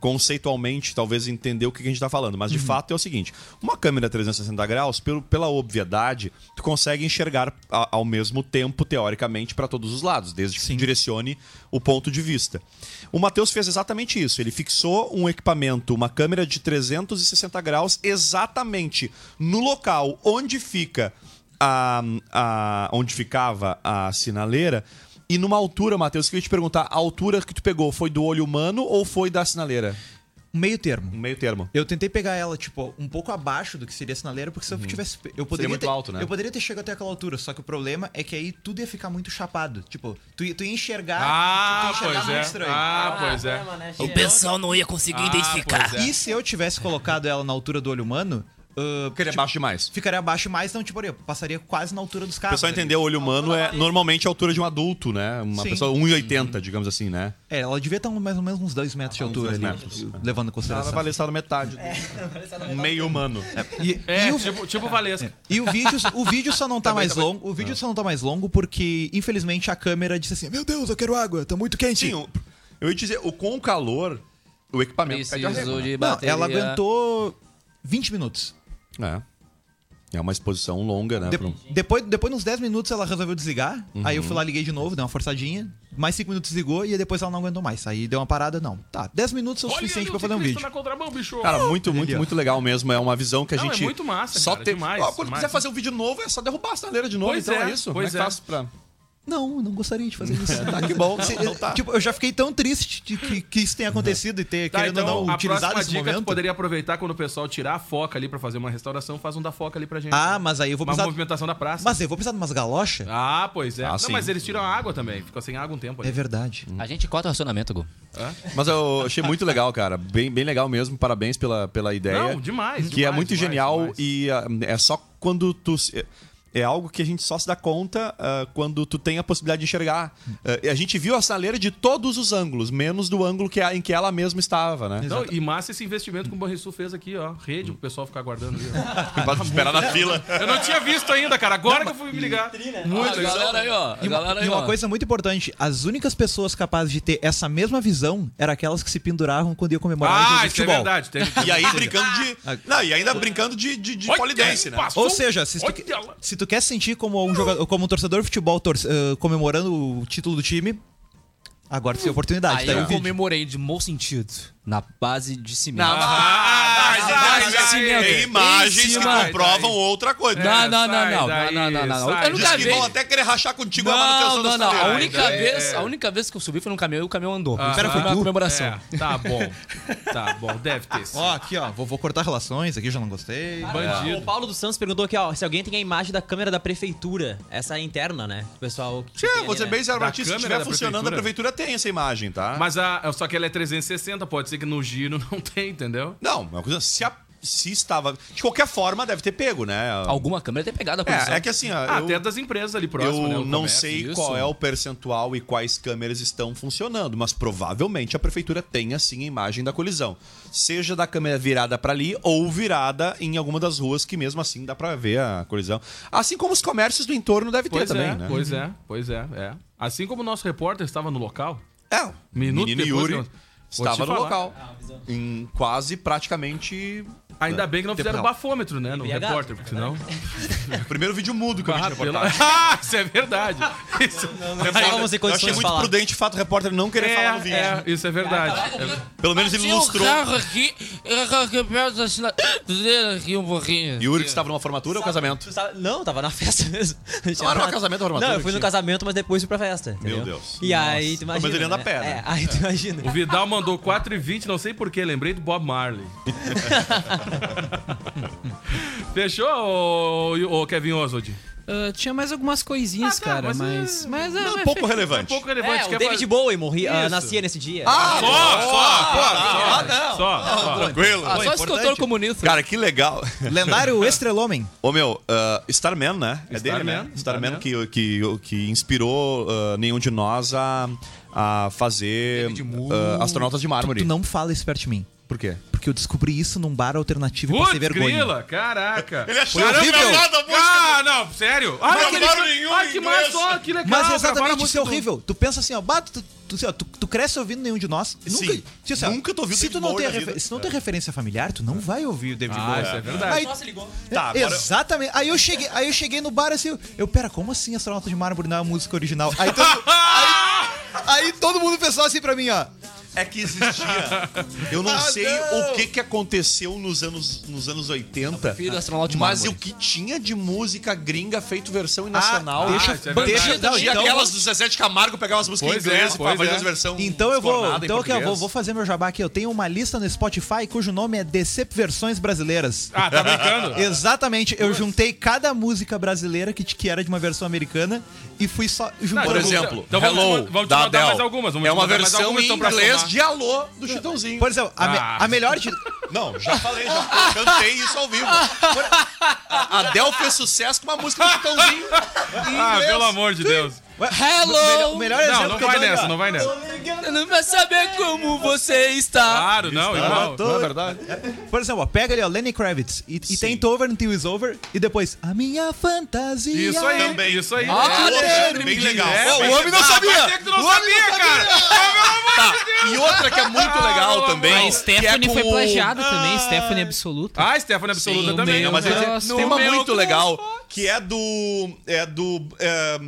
conceitualmente, talvez, entender o que a gente tá falando. Mas de fato é o seguinte: uma câmera 360 graus, pelo, pela obviedade, tu consegue enxergar a- ao mesmo tempo, teoricamente, para todos os lados, desde que tu direcione o ponto de vista. O Matheus fez exatamente isso. Ele fixou um equipamento, uma câmera de 360 graus, exatamente no local onde fica a, a- onde ficava a sinaleira. E numa altura, Matheus, que eu ia te perguntar, a altura que tu pegou foi do olho humano ou foi da sinaleira? Um meio termo. Um meio termo. Eu tentei pegar ela, tipo, um pouco abaixo do que seria a sinaleira, porque se eu tivesse. Eu poderia muito ter, alto, né? Eu poderia ter chegado até aquela altura, só que o problema é que aí tudo ia ficar muito chapado. Tipo, tu, ia- tu ia enxergar. Ah, tu ia enxergar pois é. muito estranho. Ah, pois é. O pessoal não ia conseguir Ah, identificar. é. E se eu tivesse colocado ela na altura do olho humano. Ah, Ficaria tipo, baixo demais. Ficaria abaixo mais, não, tipo, eu passaria quase na altura dos O carros. pessoal ali. entender, o olho humano é normalmente a altura de um adulto, né? Uma Sim. pessoa 1,80, digamos assim, né? É, ela devia estar mais ou menos uns 2 metros de Uns altura ali, metros, é. levando em Ela consideração. vai estar na metade. Um meio humano. E, É, e o, tipo, tipo Valesca. e o vídeo, o vídeo só não tá Também, mais também. longo. O vídeo só não tá mais longo porque, infelizmente, a câmera disse assim: Meu Deus, eu quero água, tá muito quente. Sim, o- eu ia dizer, o, com o calor, o equipamento cai de arrego, Preciso né? de Não, bateria. ela aguentou 20 minutos. É. É uma exposição longa, né? De- um- depois, depois, uns 10 minutos, ela resolveu desligar. Aí eu fui lá, liguei de novo, dei uma forçadinha. Mais 5 minutos desligou e depois ela não aguentou mais. Aí deu uma parada, não. Tá, 10 minutos é o Olha suficiente pra fazer um vídeo. na contramão, bicho. Cara, muito, muito, ó. muito legal mesmo. É uma visão que a Não, é gente. muito massa, só cara, tem. demais, Ó, quando demais. quiser fazer um vídeo novo, é só derrubar a sinaleira de novo. Pois então é, é, isso. pois Como é é. pra. Não, eu não gostaria de fazer isso. Tá, que bom. Se- Então tá. Tipo, eu já fiquei tão triste de que, que isso tenha acontecido e ter, Tá, querendo então, ou não, a utilizado próxima esse dica tu momento. poderia aproveitar quando o pessoal tirar a foca ali pra fazer uma restauração, faz um da foca ali pra gente. Ah, mas aí eu vou Uma precisar. movimentação da praça. Mas eu vou precisar de umas galochas? Ah, pois é. Ah, não, sim. mas eles tiram a água também. Ficou sem água um tempo ali. É verdade. A gente corta o racionamento, Gu. Mas eu achei muito legal, cara. Bem, bem legal mesmo. Parabéns pela, pela ideia. Não, demais, Que é demais, muito demais, genial demais. e ah, é só quando tu. É algo que a gente só se dá conta ah, quando tu tem a possibilidade de enxergar. Ah, a gente viu a sinaleira de todos os ângulos, menos do ângulo que a- em que ela mesma estava, né? Não, e massa esse investimento que o Banrisul fez aqui, ó. Rede, pro pessoal ficar guardando ali. ó. Pra esperar na fila. Eu não tinha visto ainda, cara. Agora que eu fui me ligar. Muito a galera aí, ó. E uma, aí, e uma ó. coisa muito importante, as únicas pessoas capazes de ter essa mesma visão eram aquelas que se penduravam quando ia comemorar jogo Ah, de isso é futebol. verdade. Teve... E aí brincando de. Não, e ainda brincando de, de, de polidense, né? Ou seja, se tu, se tu quer sentir como um, jogador, como um torcedor de futebol torce- eh, comemorando o título do time, agora tu tem oportunidade. Aí tá aí eu comemorei de mau sentido. Na base de cimento. Não, Ah, na sai base de cimento. Tem imagens que comprovam outra coisa. Não, não, não, não, não, não, não, não. Eu nunca vi. vão até querer rachar contigo a Não, manutenção não, não. A única, daí vez, é- a única vez que eu subi foi num caminhão e o caminhão andou. Ah, Cara, foi foi uma comemoração. É, tá bom. Tá bom, deve ter sido. Ó, aqui, ó. Vou, vou cortar relações, aqui já não gostei. Bandido. O Paulo dos Santos perguntou aqui, ó, se alguém tem a imagem da câmera da prefeitura. Essa é interna, né? O pessoal. ali, ser né? bem Martins, se câmera estiver funcionando, a prefeitura? prefeitura tem essa imagem, tá? Mas a, só que ela é 360, pode ser que no giro não tem, entendeu? Não, é uma coisa. Se, a- se estava. De qualquer forma, deve ter pego, né? Alguma câmera tem pegado a posição. É, é que assim, Ah, eu, até das empresas ali próximas, eu né? não comércio. sei isso. qual é o percentual e quais câmeras estão funcionando, mas provavelmente a prefeitura tem assim a imagem da colisão. Seja da câmera virada pra ali ou virada em alguma das ruas que mesmo assim dá pra ver a colisão. Assim como os comércios do entorno devem ter Pois também, é, né? pois é, pois é, é. Assim como o nosso repórter estava no local. É, Minuto menino depois Yuri que estava no falar. local. Em quase praticamente. Ainda bem que não fizeram bafômetro, né? No repórter, porque senão. Primeiro vídeo mudo que eu vi de Ah, pela- reportagem. Ah, isso é verdade. Isso... Repórter- vamos ter Eu condições achei de muito falar. prudente o fato do repórter não querer falar no vídeo. É, isso é verdade. É- Pelo menos ele Tinha um ilustrou. carro aqui, eu aqui perto da cidade. aqui um pouquinho. Yuri que estava numa formatura ou casamento? Tu sabe- Não, tava na festa mesmo. Não, era um casamento ou formatura Não, eu fui que no tinha? casamento, mas depois fui pra festa. Meu entendeu? Deus. E aí, tu Mas imagina. ele anda a né? pé, né? É, aí tu imagina. O Vidal mandou 4,20, não sei porquê, lembrei do Bob Marley. Fechou, ô, ô Kevin Oswald? Ah, tinha mais algumas coisinhas, Ah, tá, cara, mas, mas. Mas, Não, é, pouco É relevante. pouco relevante. É, o quer David Bowie morri, ah, Isso. nascia nesse dia. Ah, Só, só, Ah, não. só, só. Tranquilo. Ah, só esse cantor comunista. Cara, que legal. Lendário Estrelomem. Ô meu, uh, Starman, né? É dele, Starman, né? Starman Starman. que, que, que inspirou uh, nenhum de nós a, a fazer uh, astronautas de mármore. Tu não fala isso perto de mim. Por quê? Porque eu descobri isso num bar alternativo e Putz, passei vergonha. grila, caraca. Ele achou Caramba, horrível. Ah, não, sério. Ah, Não aquele... gravaram nenhum ah, que massa, ó, que legal. Mas exatamente isso música é horrível. Tu pensa assim, ó, bah, tu, tu, assim, ó, tu, tu cresce ouvindo nenhum de nós. Sim. Nunca, se, assim, ó, Nunca tu ouviu se David tu não tem refer-. Se não tem referência familiar, tu não vai ouvir o David Ah, Bowie. isso é verdade. Aí, Tá, agora- Exatamente. Aí eu cheguei, aí eu cheguei no bar assim, eu, eu pera, como assim Astronauta de Mármore não é a música original? Aí todo, aí, aí todo mundo pensou assim pra mim, ó. É que existia. Eu não Ah, sei não. o que, que aconteceu nos anos, nos anos 80. prefiro Astronauta de Mas o que tinha de música gringa feito versão em nacional. Ah, deixa- isso é deixa- não, Tinha então- aquelas do Zezé de Camargo pegar umas músicas Pois em inglês é, e pois fazer é. as versões. Então eu vou, então aqui, ó, vou, vou fazer meu jabá aqui. Eu tenho uma lista no Spotify cujo nome é Decep Versões Brasileiras. Ah, tá brincando? Exatamente, eu juntei cada música brasileira que, que era de uma versão americana e fui só juntando. Por Então, exemplo, então vamos Hello, te- vamos te da mandar Adele. mais algumas, vamos é uma versão em então, pra inglês de Alô do Chitãozinho. Por exemplo, a, me- Ah. a melhor de. Não, já falei, já cantei isso ao vivo. A Adele fez sucesso com uma música do Chitãozinho Ah, pelo amor de Deus. Hello! O melhor Não, exemplo não que eu vai dou, nessa, não vai nessa. Não vai saber como você está. Claro, não, igual. Não é verdade? Por exemplo, ó, pega ali, ó, Lenny Kravitz. E, e tem Over Until It's Over. E depois, a minha fantasia. Isso aí, Também. isso aí. Ah, É, bem legal. É, Ó, o homem não Ah, sabia. ter que tu não O homem sabia, cara. Tá. E outra que é muito Ah, legal também. amor. A Stephanie é foi plagiada também, Stephanie Absoluta. Ah, Stephanie Absoluta Sim, também. meu Não, mas Deus. tem uma meu muito legal que é do. É do. é,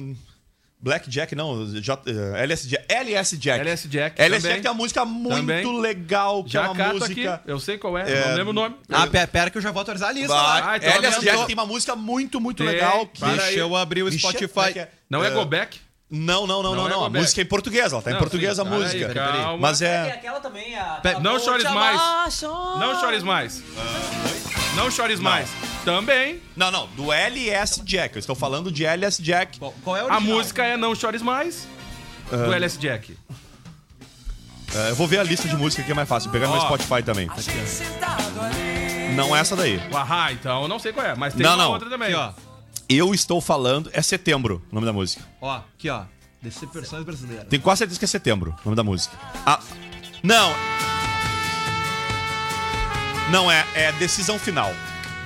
Black Jack, não, J, é, LS Jack. LS Jack. LS Jack. LS também. Jack tem uma música muito Também. legal, que Já é uma cato música. aqui. Eu sei qual é, É, não lembro o nome. Ah, pera, pera que eu já vou atualizar a lista. Ah, então LS Jack tô- tem uma música muito, muito Tem, legal. Que aí. Deixa eu abrir o Michel- Spotify. é é? Não é É, Gobeck? Não, não, não, Não não, é. A música é em português, ela tá em Não, português sim, a música. calma. Mas é. aquela também, a... Pe- Não chores mais. Não chores mais. Não chores mais. Também. Não, não, do LS Jack. Eu estou falando de LS Jack. Qual, qual é o A música é Não Chores Mais, do LS Jack. É, eu vou ver a lista de música que é mais fácil. Pegar no Ó. meu Spotify também. Não é essa daí. Ah, então eu não sei qual é, mas tem Não, uma não. outra também. Aqui, ó. Eu estou falando. É setembro o nome da música. Ó, aqui, ó. Decep Versões Brasileiras. Tenho quase certeza que é setembro o nome da música. Ah. Não. Não é, é decisão final.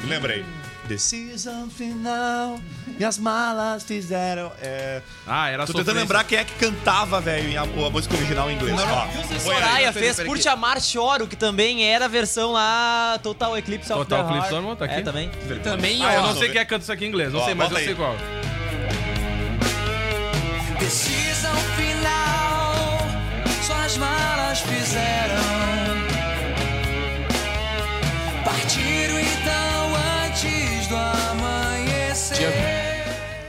Me lembrei. Decisão final. E as malas fizeram. É... Ah, era Tô sofrência. tentando lembrar quem é que cantava, velho, a, a música original em inglês. Ó, Wilson põe aí. Soraya fez peraí, Por aqui. Te Amar Choro, que também era a versão lá Total Eclipse of Total the Eclipse Heart. of the tá aqui? É, também. Também, Ah, eu ó. não sei quem é que canta isso aqui em inglês, não Ó, sei, mas eu sei qual. Decisão final, só as malas fizeram.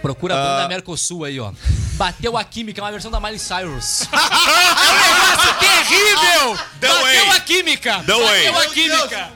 Procura a banda Mercosul aí, ó. Bateu a Química, é uma versão da Miley Cyrus. é um negócio terrível! The Bateu Way. a Química! The Bateu Way. a Química!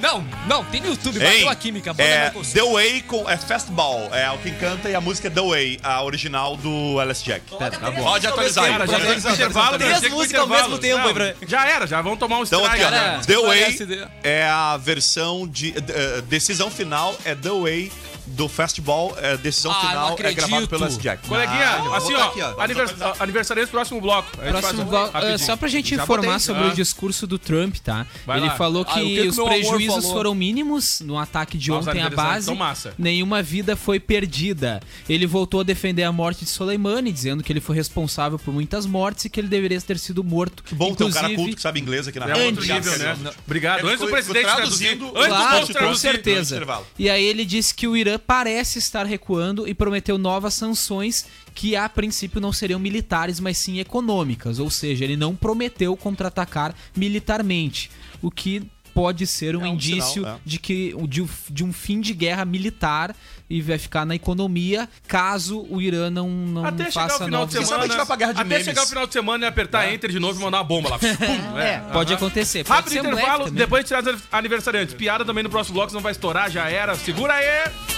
Não, não, tem no YouTube, Hein? bateu a Química, banda É, Mercosul. The Way com, é Fastball. É o quem canta e a música é The Way, a original do Alice Jack. Tá bom. Pode atualizar aí. Cara, já Pode tem atualizar. intervalo, Três músicas ao mesmo tempo Não, pra- Já era, já vamos tomar um Então aqui, strike. né? The Way é a versão de. eh, decisão final é The Way do Fastball. É, decisão Ah, final é gravado pelo Jack. Coleguinha, Ah, assim, ó, aqui, ó. anivers aniversariante próximo bloco. Próximo um bloco, uh, só pra gente Já informar botei. sobre Ah. o discurso do Trump, tá? Vai Ele lá. falou Ah, que, o que que os prejuízos falou? foram mínimos no ataque de Nossa, ontem à base. massa. Nenhuma vida foi perdida. Ele voltou a defender a morte de Soleimani, dizendo que ele foi responsável por muitas mortes e que ele deveria ter sido morto. Que bom ter um cara inclusive, culto que sabe inglês aqui na É outro nível, né? Obrigado. Antes do presidente traduzir. traduzindo- Antes do com certeza. intervalo. E aí ele disse que o Irã parece estar recuando e prometeu novas sanções que a princípio não seriam militares, mas sim econômicas. Ou seja, ele não prometeu contra-atacar militarmente, o que pode ser um, É um indício sinal, é. de que de, um- de um fim de guerra militar e vai ficar na economia caso o Irã não, não Até chegar faça o final novos de semana. de até memes. chegar o final de semana e apertar enter de novo e mandar uma bomba lá. Pum, É, pode acontecer. Pode Rápido um intervalo, também. depois gente traz aniversariantes. Piada também no próximo bloco, senão vai estourar, já era. Segura aí!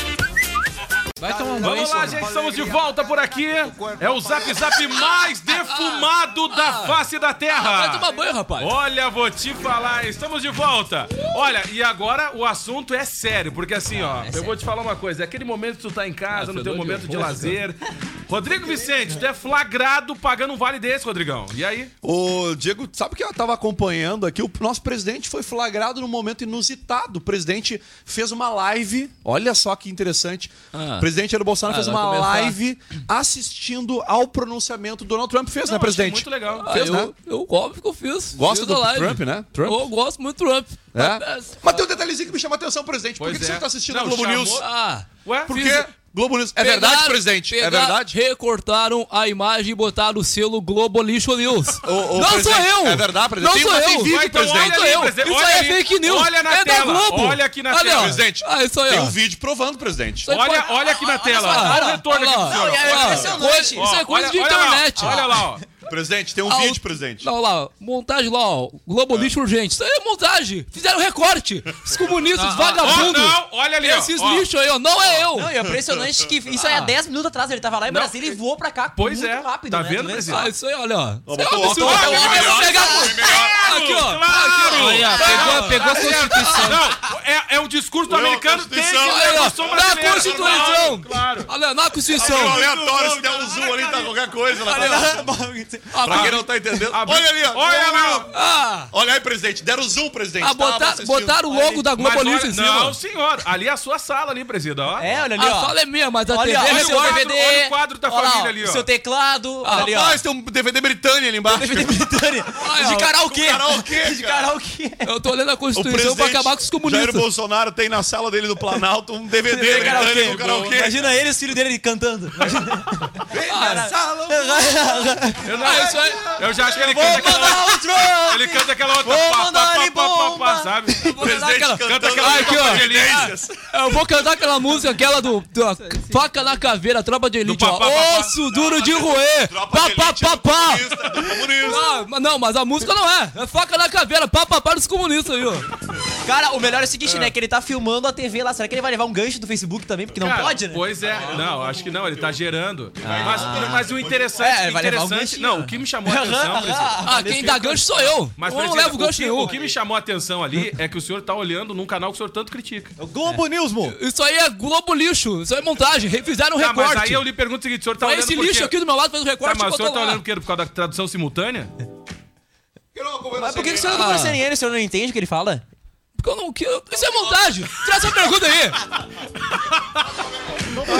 Vai tomar um banho. Vamos lá, gente, estamos de volta por aqui. É o Zap Zap mais defumado da face da Terra. Vai tomar banho, rapaz. Olha, vou te falar, estamos de volta. Olha, e agora o assunto é sério, porque assim, ó, eu vou te falar uma coisa. É aquele momento que tu tá em casa, Ah, no teu fedor de momento de ovo, lazer. Rodrigo Vicente, tu é flagrado pagando um vale desse, Rodrigão. E aí? Ô, Diego, sabe que eu tava acompanhando aqui? O nosso presidente foi flagrado num momento inusitado. O presidente fez uma live. Olha só que interessante. Ah. O presidente Jair Bolsonaro Ah, fez uma começar. live assistindo ao pronunciamento do Donald Trump. Fez, Não, né, presidente? muito legal. Ah, Fez, eu, né? eu óbvio que eu fiz. Gosta do live. Trump, né? Trump? Eu gosto muito do Trump. É? Mas tem um detalhezinho que me chama a atenção, presidente. Por Pois que, que é. você não tá assistindo Não, a Globo chamou- News? Ah, Ué? Por fiz- quê? Globo News. É verdade, Pegaram- presidente? É verdade? Recortaram a imagem e botaram o selo Globo Lixo News. Ô, ô, não sou eu! é verdade, presidente? Não Tem- sou mas tem eu! vídeo, Vai, então presidente. Não sou Olha eu! presidente, Isso olha aí é fake news! Olha na é tela, da Globo! olha aqui na tela. Presidente, Ah, isso aí, Tem um vídeo provando, presidente. Olha, olha aqui na tela. só, Olha o retorno aqui do senhor. Isso é coisa Olha- de internet. Olha lá, ó. Presidente, tem um Ah, o- vídeo, presidente. Não, lá, montagem lá, ó. Globo lixo urgente. Isso aí é montagem. Fizeram recorte. Os comunistas, vagabundos. Ó, não, olha ali, ó. Esses Ó. lixos aí, ó. Não é eu. Não, é impressionante que isso aí há 10 minutos atrás ele tava lá em Não. Brasília e voou pra cá Pois muito é. rápido, Tá né? vendo, presidente? Ah, isso aí, olha, ó. Isso é um o absurdo. olha, olha, olha, Aqui, ó. Pegou, pegou a Constituição. Não, é, é um discurso do americano tem que Constituição. Na brasileira. Constituição. Claro. Olha, na Constituição. Abriu aleatório, se der um zoom ali, tá qualquer coisa. Lá. Ah, Pra quem não tá entendendo. Abriu- Olha ali, ó. Olha lá. Ah, Olha aí, presidente. Deram zoom, presidente. ah botar, assistindo. botaram o logo da Globo olha- em cima. Não, senhor. Ali é a sua sala ali, presida. Ó. É, olha ali, A ó. sala é minha, mas a Olha, TV olha é o seu quadro, DVD. olha o quadro da olha família ali, ó. O seu teclado. olha ali, ó. Rapaz, tem um DVD Britânia ali embaixo. DVD Britânia. Olha, De karaokê. Karaokê, De karaokê. Eu tô lendo a O Constituição presidente pra acabar com os Jair comunistas. Bolsonaro tem na sala dele do Planalto um DVD britânico com karaokê. Imagina ele e os filhos dele cantando. Imagina. Eu, não, Ah, isso aí. eu já acho que ele Vou canta aquela, ele canta aquela outra. Vou pá, mandar pá, ele pá, pá, pá, bomba. sabe? O presidente aquela- Canta aquela aqui, ó. evangelícias. Eu vou cantar aquela música, aquela do, do Faca na Caveira, Tropa de Elite, ó. Osso duro de roer. Pá, pá, pá, do pá. Não, mas- não, mas a música não é. É faca na caveira, pá, pá, pá dos comunistas aí, ó. Cara, o melhor é o seguinte, né? Que ele tá filmando a TV lá. Será que ele vai levar um gancho do Facebook também? Porque não Cara, pode, né? Pois é. Não, acho que não, ele tá gerando. Mas, mas o interessante, É, o vai levar um interessante. ganchinho. não, o que me chamou a atenção. Ah, quem dá gancho sou eu. Mas, eu não presidente, levo gancho o nenhum. o que me chamou a atenção ali é que o senhor tá olhando num canal que o senhor tanto critica. Globo News, mo. Isso aí é Globo lixo. Isso aí é montagem. Fizeram um Tá, mas recorte. aí eu lhe pergunto o seguinte, o senhor tá Mas olhando esse lixo aqui do meu lado fez um Tá, recorte mas o senhor tá olhando por quê? Por causa da tradução simultânea? Mas por que, que o senhor não conversa nem ele? O senhor não entende o que ele fala? Porque eu não... que- Isso é montagem. Tira essa pergunta aí.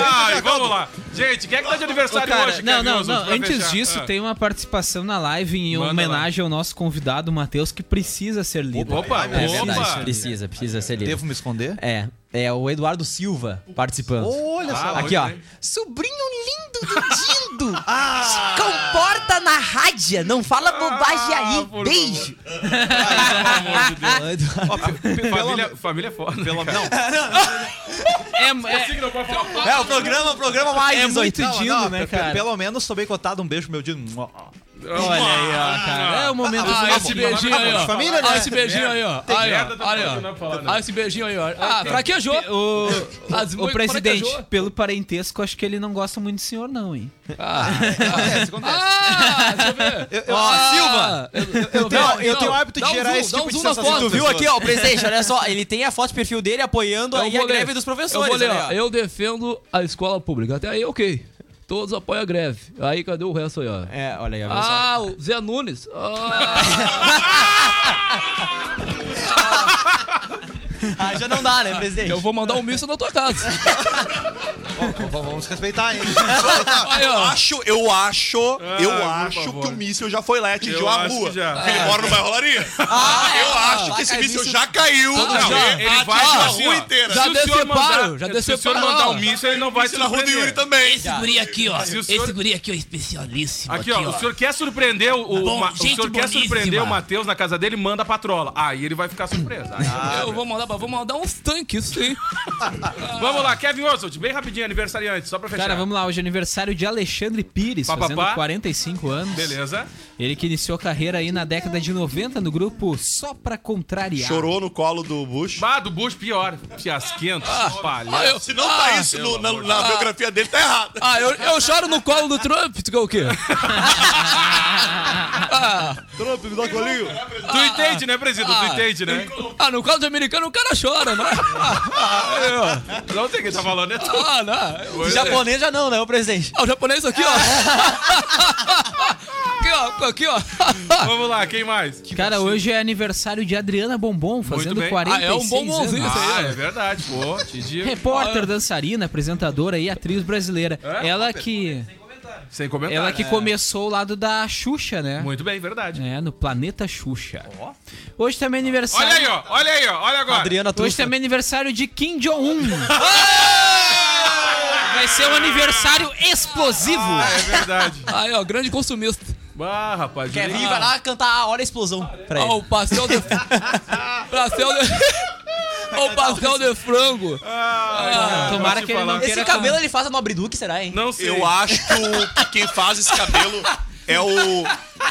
Ai, vamos lá. Gente, quem é que tá de Ô, aniversário cara, hoje? não, não, não. pra Antes fechar? disso, Ah. tem uma participação na live em Manda homenagem ao nosso convidado, Matheus, que precisa ser lido. Opa, É opa. verdade, precisa, precisa ser lido. Devo me esconder? É, é o Eduardo Silva participando. Olha só. Ah, Aqui, ó. bem. Sobrinho lindo do Dindo. Se comporta na rádio, não fala bobagem aí. Beijo. Família, família é foda. Pelo Não. É, É, o programa, o programa mais É 18. muito dino, né, cara? Pelo menos sou bem cotado. Um beijo, meu Dino. Olha aí, ó, cara. É o momento Ah, do esse beijinho aí, ó. Família, né? Ah, esse beijinho aí, ó. Tá Olha, falando. Ah, esse beijinho aí, ó. Ah, fraquejou. O, o, mães presidente, pelo parentesco, acho que ele não gosta muito do senhor, não, hein? Ah, Acontece, acontece. ah, deixa eu ver. Eu- eu- Ó, Ah, Silva. Eu, eu tenho- eu tenho o hábito de um gerar zoom, esse tipo um de sensação. foto. Tu viu aqui, ó, o presidente, olha só, ele tem a foto de perfil dele apoiando aí a ler. greve dos professores. Eu ler, ó. Eu defendo a escola pública. Até aí, ok. Todos apoiam a greve. Aí, cadê o resto aí, ó? É, olha aí, só. Ah, o Zé Nunes. Ah, Ah, já não dá, né, presidente? eu vou mandar um míssil na tua casa. Vamos respeitar, hein? Aí, Eu ó. acho, eu acho, eu Ah, por acho favor. que o míssil já foi lá, atingiu Eu a acho rua. que já. Porque ele mora no bairro Laria. Ah, eu é, acho que esse míssil míssil. já caiu. Não, Não, ele, ele vai atingiu a assim, rua ó. inteira. Já Se o senhor mandar- já Se o senhor mandar um míssil, ele não vai Míssil na rua do surpreender. Yuri também. Esse guri aqui, ó. Se o senhor- Esse guri aqui, ó, especialíssimo. Aqui, ó, o senhor quer surpreender o, o, Bom, Ma- o gente senhor quer boníssima. surpreender o Matheus na casa dele, manda a patrola. Aí ele vai ficar surpreso. Aí- Eu vou mandar, vou mandar uns tanques, sim. Vamos lá, Kevin Oswald, bem rapidinho, aniversariante, só pra fechar. Cara, vamos lá, hoje é aniversário de Alexandre Pires, Pá, pá, fazendo pá. 45 anos. Beleza. Ele que iniciou carreira aí na década de 90 no grupo Só Pra Contrariar. Chorou no colo do Bush. Bah, do Bush, pior. Fiasquento, palhaço. Ah, eu- Se não tá isso no- na, na biografia dele, tá errado. Ah, eu, eu choro no colo do Trump, tu quer o quê? ah, Trump, me dá colinho. Tu entende, né, presidente? Tu entende, né? ah, no colo de americano o cara chora, né? Ah, ó. Não sei quem tá falando, é tu. Ah, não. O japonês já não, né, o presidente? Ah, o japonês aqui, ó. aqui, ó. Aqui, ó. Vamos lá, quem mais? Cara, hoje é aniversário de Adriana Bombom, fazendo bem. 46 Ah, é um bombonzinho anos. esse aí, Ah, é verdade, pô, te digo. Repórter, dançarina, apresentadora e atriz brasileira. É? Ela que Sem comentário. ela que começou ao lado da Xuxa, né? Muito bem, verdade. É, no Planeta Xuxa. Hoje também é aniversário. Olha aí, ó, olha aí, ó, olha agora. Adriana Hoje também é aniversário de Kim Jong-un. Vai ser um aniversário explosivo. Ah, é verdade. Aí, ó, grande consumista. Bah, rapaz. Kevin Julinho. vai lá cantar a hora da explosão pra Ó, ele. o pastel de... pastel de... Ó, o pastel de frango. Ah, Tomara vou te que ele não Esse queira cabelo ele faz a Nobre Duque, será, hein? Não sei. Eu acho que quem faz esse cabelo é o.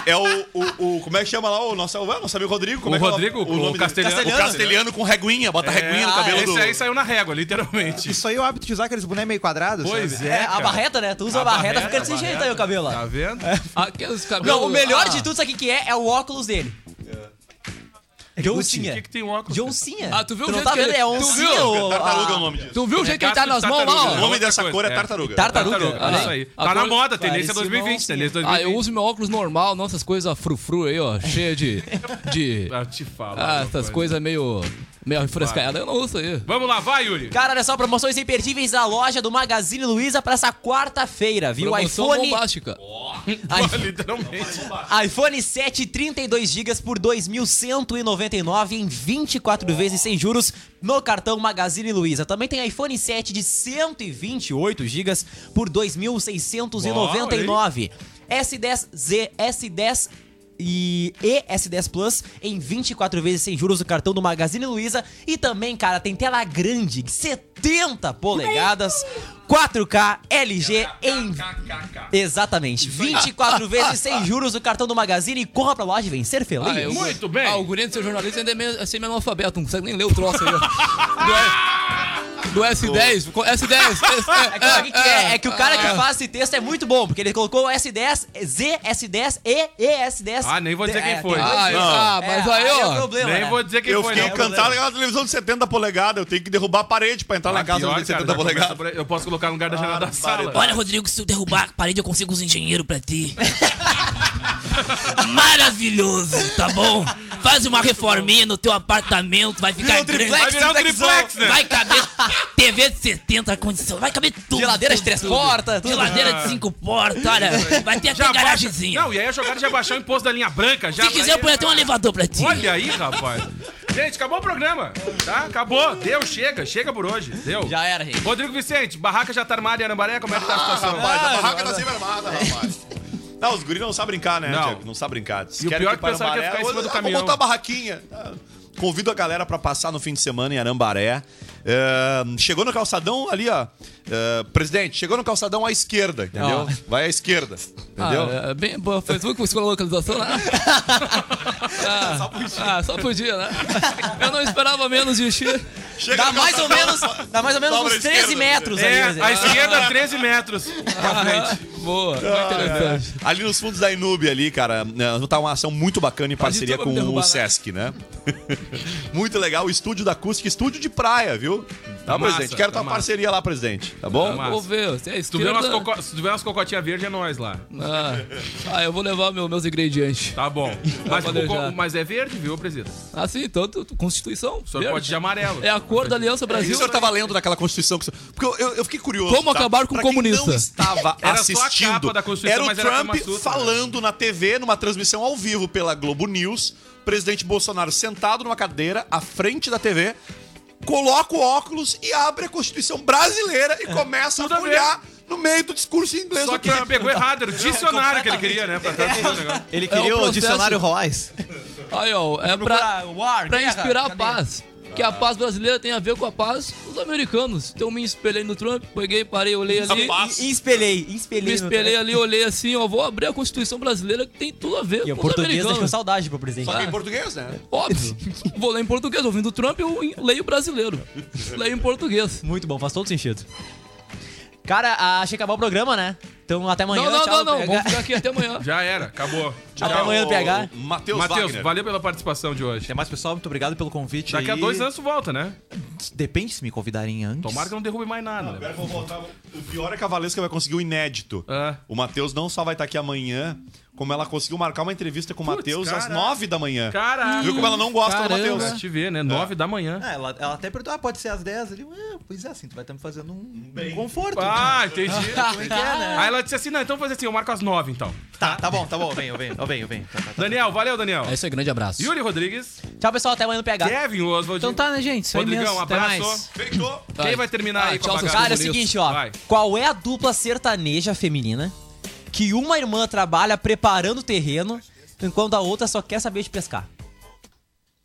É o, o, o- Como é que chama lá o nosso, o nosso amigo Rodrigo? Como O é que é Rodrigo, o nome dele? castelhano. O castelhano com reguinha, bota reguinha no ah, cabelo esse do. aí saiu na régua, literalmente. Isso aí é o hábito de usar aqueles bonecos meio quadrados. Pois sabe? é, É, a cara. barreta, né? Tu usa a, barreta, fica desse a jeito barreta. aí o cabelo. Tá vendo? Aqueles cabelos... Não, o melhor Ah, de tudo, sabe o que que é? É o óculos dele. John O Cena. que, que tem um óculos? John Cena. Ah, tu viu o jeito tá que vendo? ele- É tu oncinha viu? ou... Tartaruga é o nome disso. Tu viu o jeito que ele tá nas mãos lá? O nome dessa cor é é. tartaruga. Tartaruga. Olha isso aí. Tá na moda, tendência Parece 2020, uma tendência Ah, 2020. eu uso meu óculos normal, não essas coisas frufru aí, ó, cheia de... de... Ah, te falo. Ah, essas coisas meio... meio refrescadas, eu não uso aí. Vamos lá, vai, Yuri. Cara, olha só, promoções imperdíveis da loja do Magazine Luiza pra essa quarta-feira, viu? Promoção iPhone, bombástica. Literalmente. iPhone 7 32 GB por 2.199 em 24 vezes sem juros no cartão Magazine Luiza. Também tem iPhone 7 de 128 GB por 2.699. S10Z, S10 e S10 Plus em 24 vezes sem juros no cartão do Magazine Luiza. E também, cara, tem tela grande, 70 polegadas, 4K LG em. Exatamente, 24 vezes sem juros no cartão do Magazine. Corra pra loja e vencer feliz. Ah, eu- Muito bem. Ah, o guri de ser jornalista ainda é meio, é semi-analfabeto, não consegue nem ler o troço aí. Do, S- do S10, co- S10. É que, o que que é? É que o cara que faz esse texto é muito bom, porque ele colocou S10, Z, S10 e ES10. Ah, nem vou dizer quem É, foi. Ah, ah, mas aí, é ó, problema, Nem né? vou dizer quem Eu foi, fiquei não. encantado com aquela televisão de 70 polegadas. Eu tenho que derrubar a parede pra entrar Ah, na casa pior, de cara, 70 já começa polegadas. Eu posso colocar no lugar da janela da sala. Olha, Rodrigo, se eu derrubar a parede, eu consigo os engenheiros pra ti. Maravilhoso, tá bom? Faz uma reforminha no teu apartamento, vai ficar Vira grande. triplex, Vai virar um triplex, né? Vai caber TV de 70 condição, vai caber tudo. Geladeira de três portas, tudo. Geladeira de cinco portas, olha, vai ter até garagemzinha. Não, e aí a jogada já baixar o imposto da linha branca. Já Se quiser, eu ponho até um elevador pra ti. Olha aí, rapaz. Gente, acabou o programa. Tá? Acabou. Deu, chega. Chega por hoje. Deu. Já era, gente. Rodrigo Vicente, barraca já tá armada em Arambaré, como é que tá a situação? Rapaz, a barraca tá sempre armada, rapaz. Não, os guris não sabem brincar, né, Não. Diego? Não sabem brincar. E o pior é que pensaram que ia ficar em cima do Ah, caminhão. Vou botar a barraquinha. Ah, Convido a galera pra passar no fim de semana em Arambaré. É, chegou no calçadão ali, ó. É, presidente, chegou no calçadão à esquerda, entendeu? Ó. Vai à esquerda, entendeu? Ah, é bem boa. Que escolheu a localização, né? ah, só podia. Ah, só podia, né? Eu não esperava menos de Xi. Dá mais ou menos, dá mais ou menos uns à 13 esquerda. metros É, ali. a esquerda 13 metros pra frente. Boa, Ah, interessante. é. Ali nos fundos da Inube ali, cara, né, tá uma ação muito bacana em parceria tudo com o né? Sesc, né? muito legal, o estúdio da Acústica, estúdio de praia, viu? Tá, Massa, presidente? Quero tá tua massa. parceria lá, presidente, tá bom? Massa. Vou ver. Se é Se tu vê umas, coco... Se tu vê umas cocotinhas verdes, é nós lá. Ah, ah, eu vou levar meu- meus ingredientes. Tá bom. Mas, coco- mas é verde, viu, presidente? Ah, sim, tanto Constituição. O senhor verde. pode de amarelo. É a cor da Aliança que Brasil. o senhor tava lendo daquela Constituição? que o senhor- Porque eu, eu- eu fiquei curioso. Como tá? acabar com o comunista. não estava Era só a assistindo. capa da Constituição, era o mas era Trump Sutra. falando na TV, numa transmissão ao vivo pela Globo News. Presidente Bolsonaro sentado numa cadeira à frente da TV. Coloca o óculos e abre a Constituição brasileira e começa Tudo a olhar no meio do discurso em inglês. Só que ele pegou errado, era o dicionário que ele queria, né? Pra o negócio. Ele É queria o o, processo. dicionário Royce. Aí, ó, é pra, pra guerra, inspirar a cadê? paz. Que a paz brasileira tem a ver com a paz dos americanos. Então me espelhei no Trump, peguei, parei, olhei ali. E, e espelhei, espelhei. Me espelhei ali, olhei assim, ó, vou abrir a Constituição brasileira que tem tudo a ver E o com os português deixou americanos. saudade pro presidente. Só que em português, né? Óbvio. vou ler em português, ouvindo o Trump, eu leio brasileiro. Leio em português. Muito bom, faz todo sentido. Cara, achei que acabar o programa, né? Então até amanhã. não, não, tchau, não, não, vamos ficar aqui até amanhã. Já era, acabou. Até amanhã no PH. Matheus Matheus, valeu pela participação de hoje. Até mais, pessoal. Muito obrigado pelo convite. Daqui a aí. dois anos tu volta, né? Depende se me convidarem antes. Tomara que não derrube mais nada. Agora né? vou voltar. O pior é que a Valesca vai conseguir o inédito. É. O Matheus não só vai estar aqui amanhã, como ela conseguiu marcar uma entrevista com o Matheus às caraca. nove da manhã. Caraca. Viu como ela não gosta do Caramba. Matheus? Pra te ver, né? Nove da manhã. Ah, ela, ela até perguntou, ah, pode ser às 10 ali. Ah, pois é, assim, tu vai estar me fazendo um, um conforto. Ah, entendi. Como é que é, né? Aí ela disse assim: não, então vou fazer assim, eu marco às nove então. Tá, tá bom, tá bom, eu venho, eu venho, eu venho, eu venho. Tá, tá, tá. Daniel, valeu, Daniel. É isso aí, grande abraço. Yuri Rodrigues, Tchau, pessoal, até amanhã no PH. Kevin Oswald. Então tá, né, gente? Isso Rodrigão, mesmo. Até abraço. mais. Feitou. Quem vai terminar Ah, aí com tchau, a seus bagaça? Cara, é o seguinte, ó. Vai. Qual é a dupla sertaneja feminina que uma irmã trabalha preparando o terreno enquanto a outra só quer saber de pescar?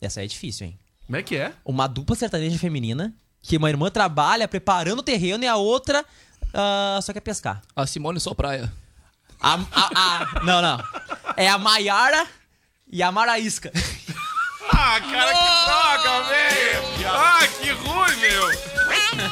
Essa aí é difícil, hein? Como é que é? Uma dupla sertaneja feminina que uma irmã trabalha preparando o terreno e a outra ah, só quer pescar. A Simone só praia. A, a, a- não, não. É a Maiara e a Maraísca. Ah, cara, que droga, velho! Ah, que ruim, meu!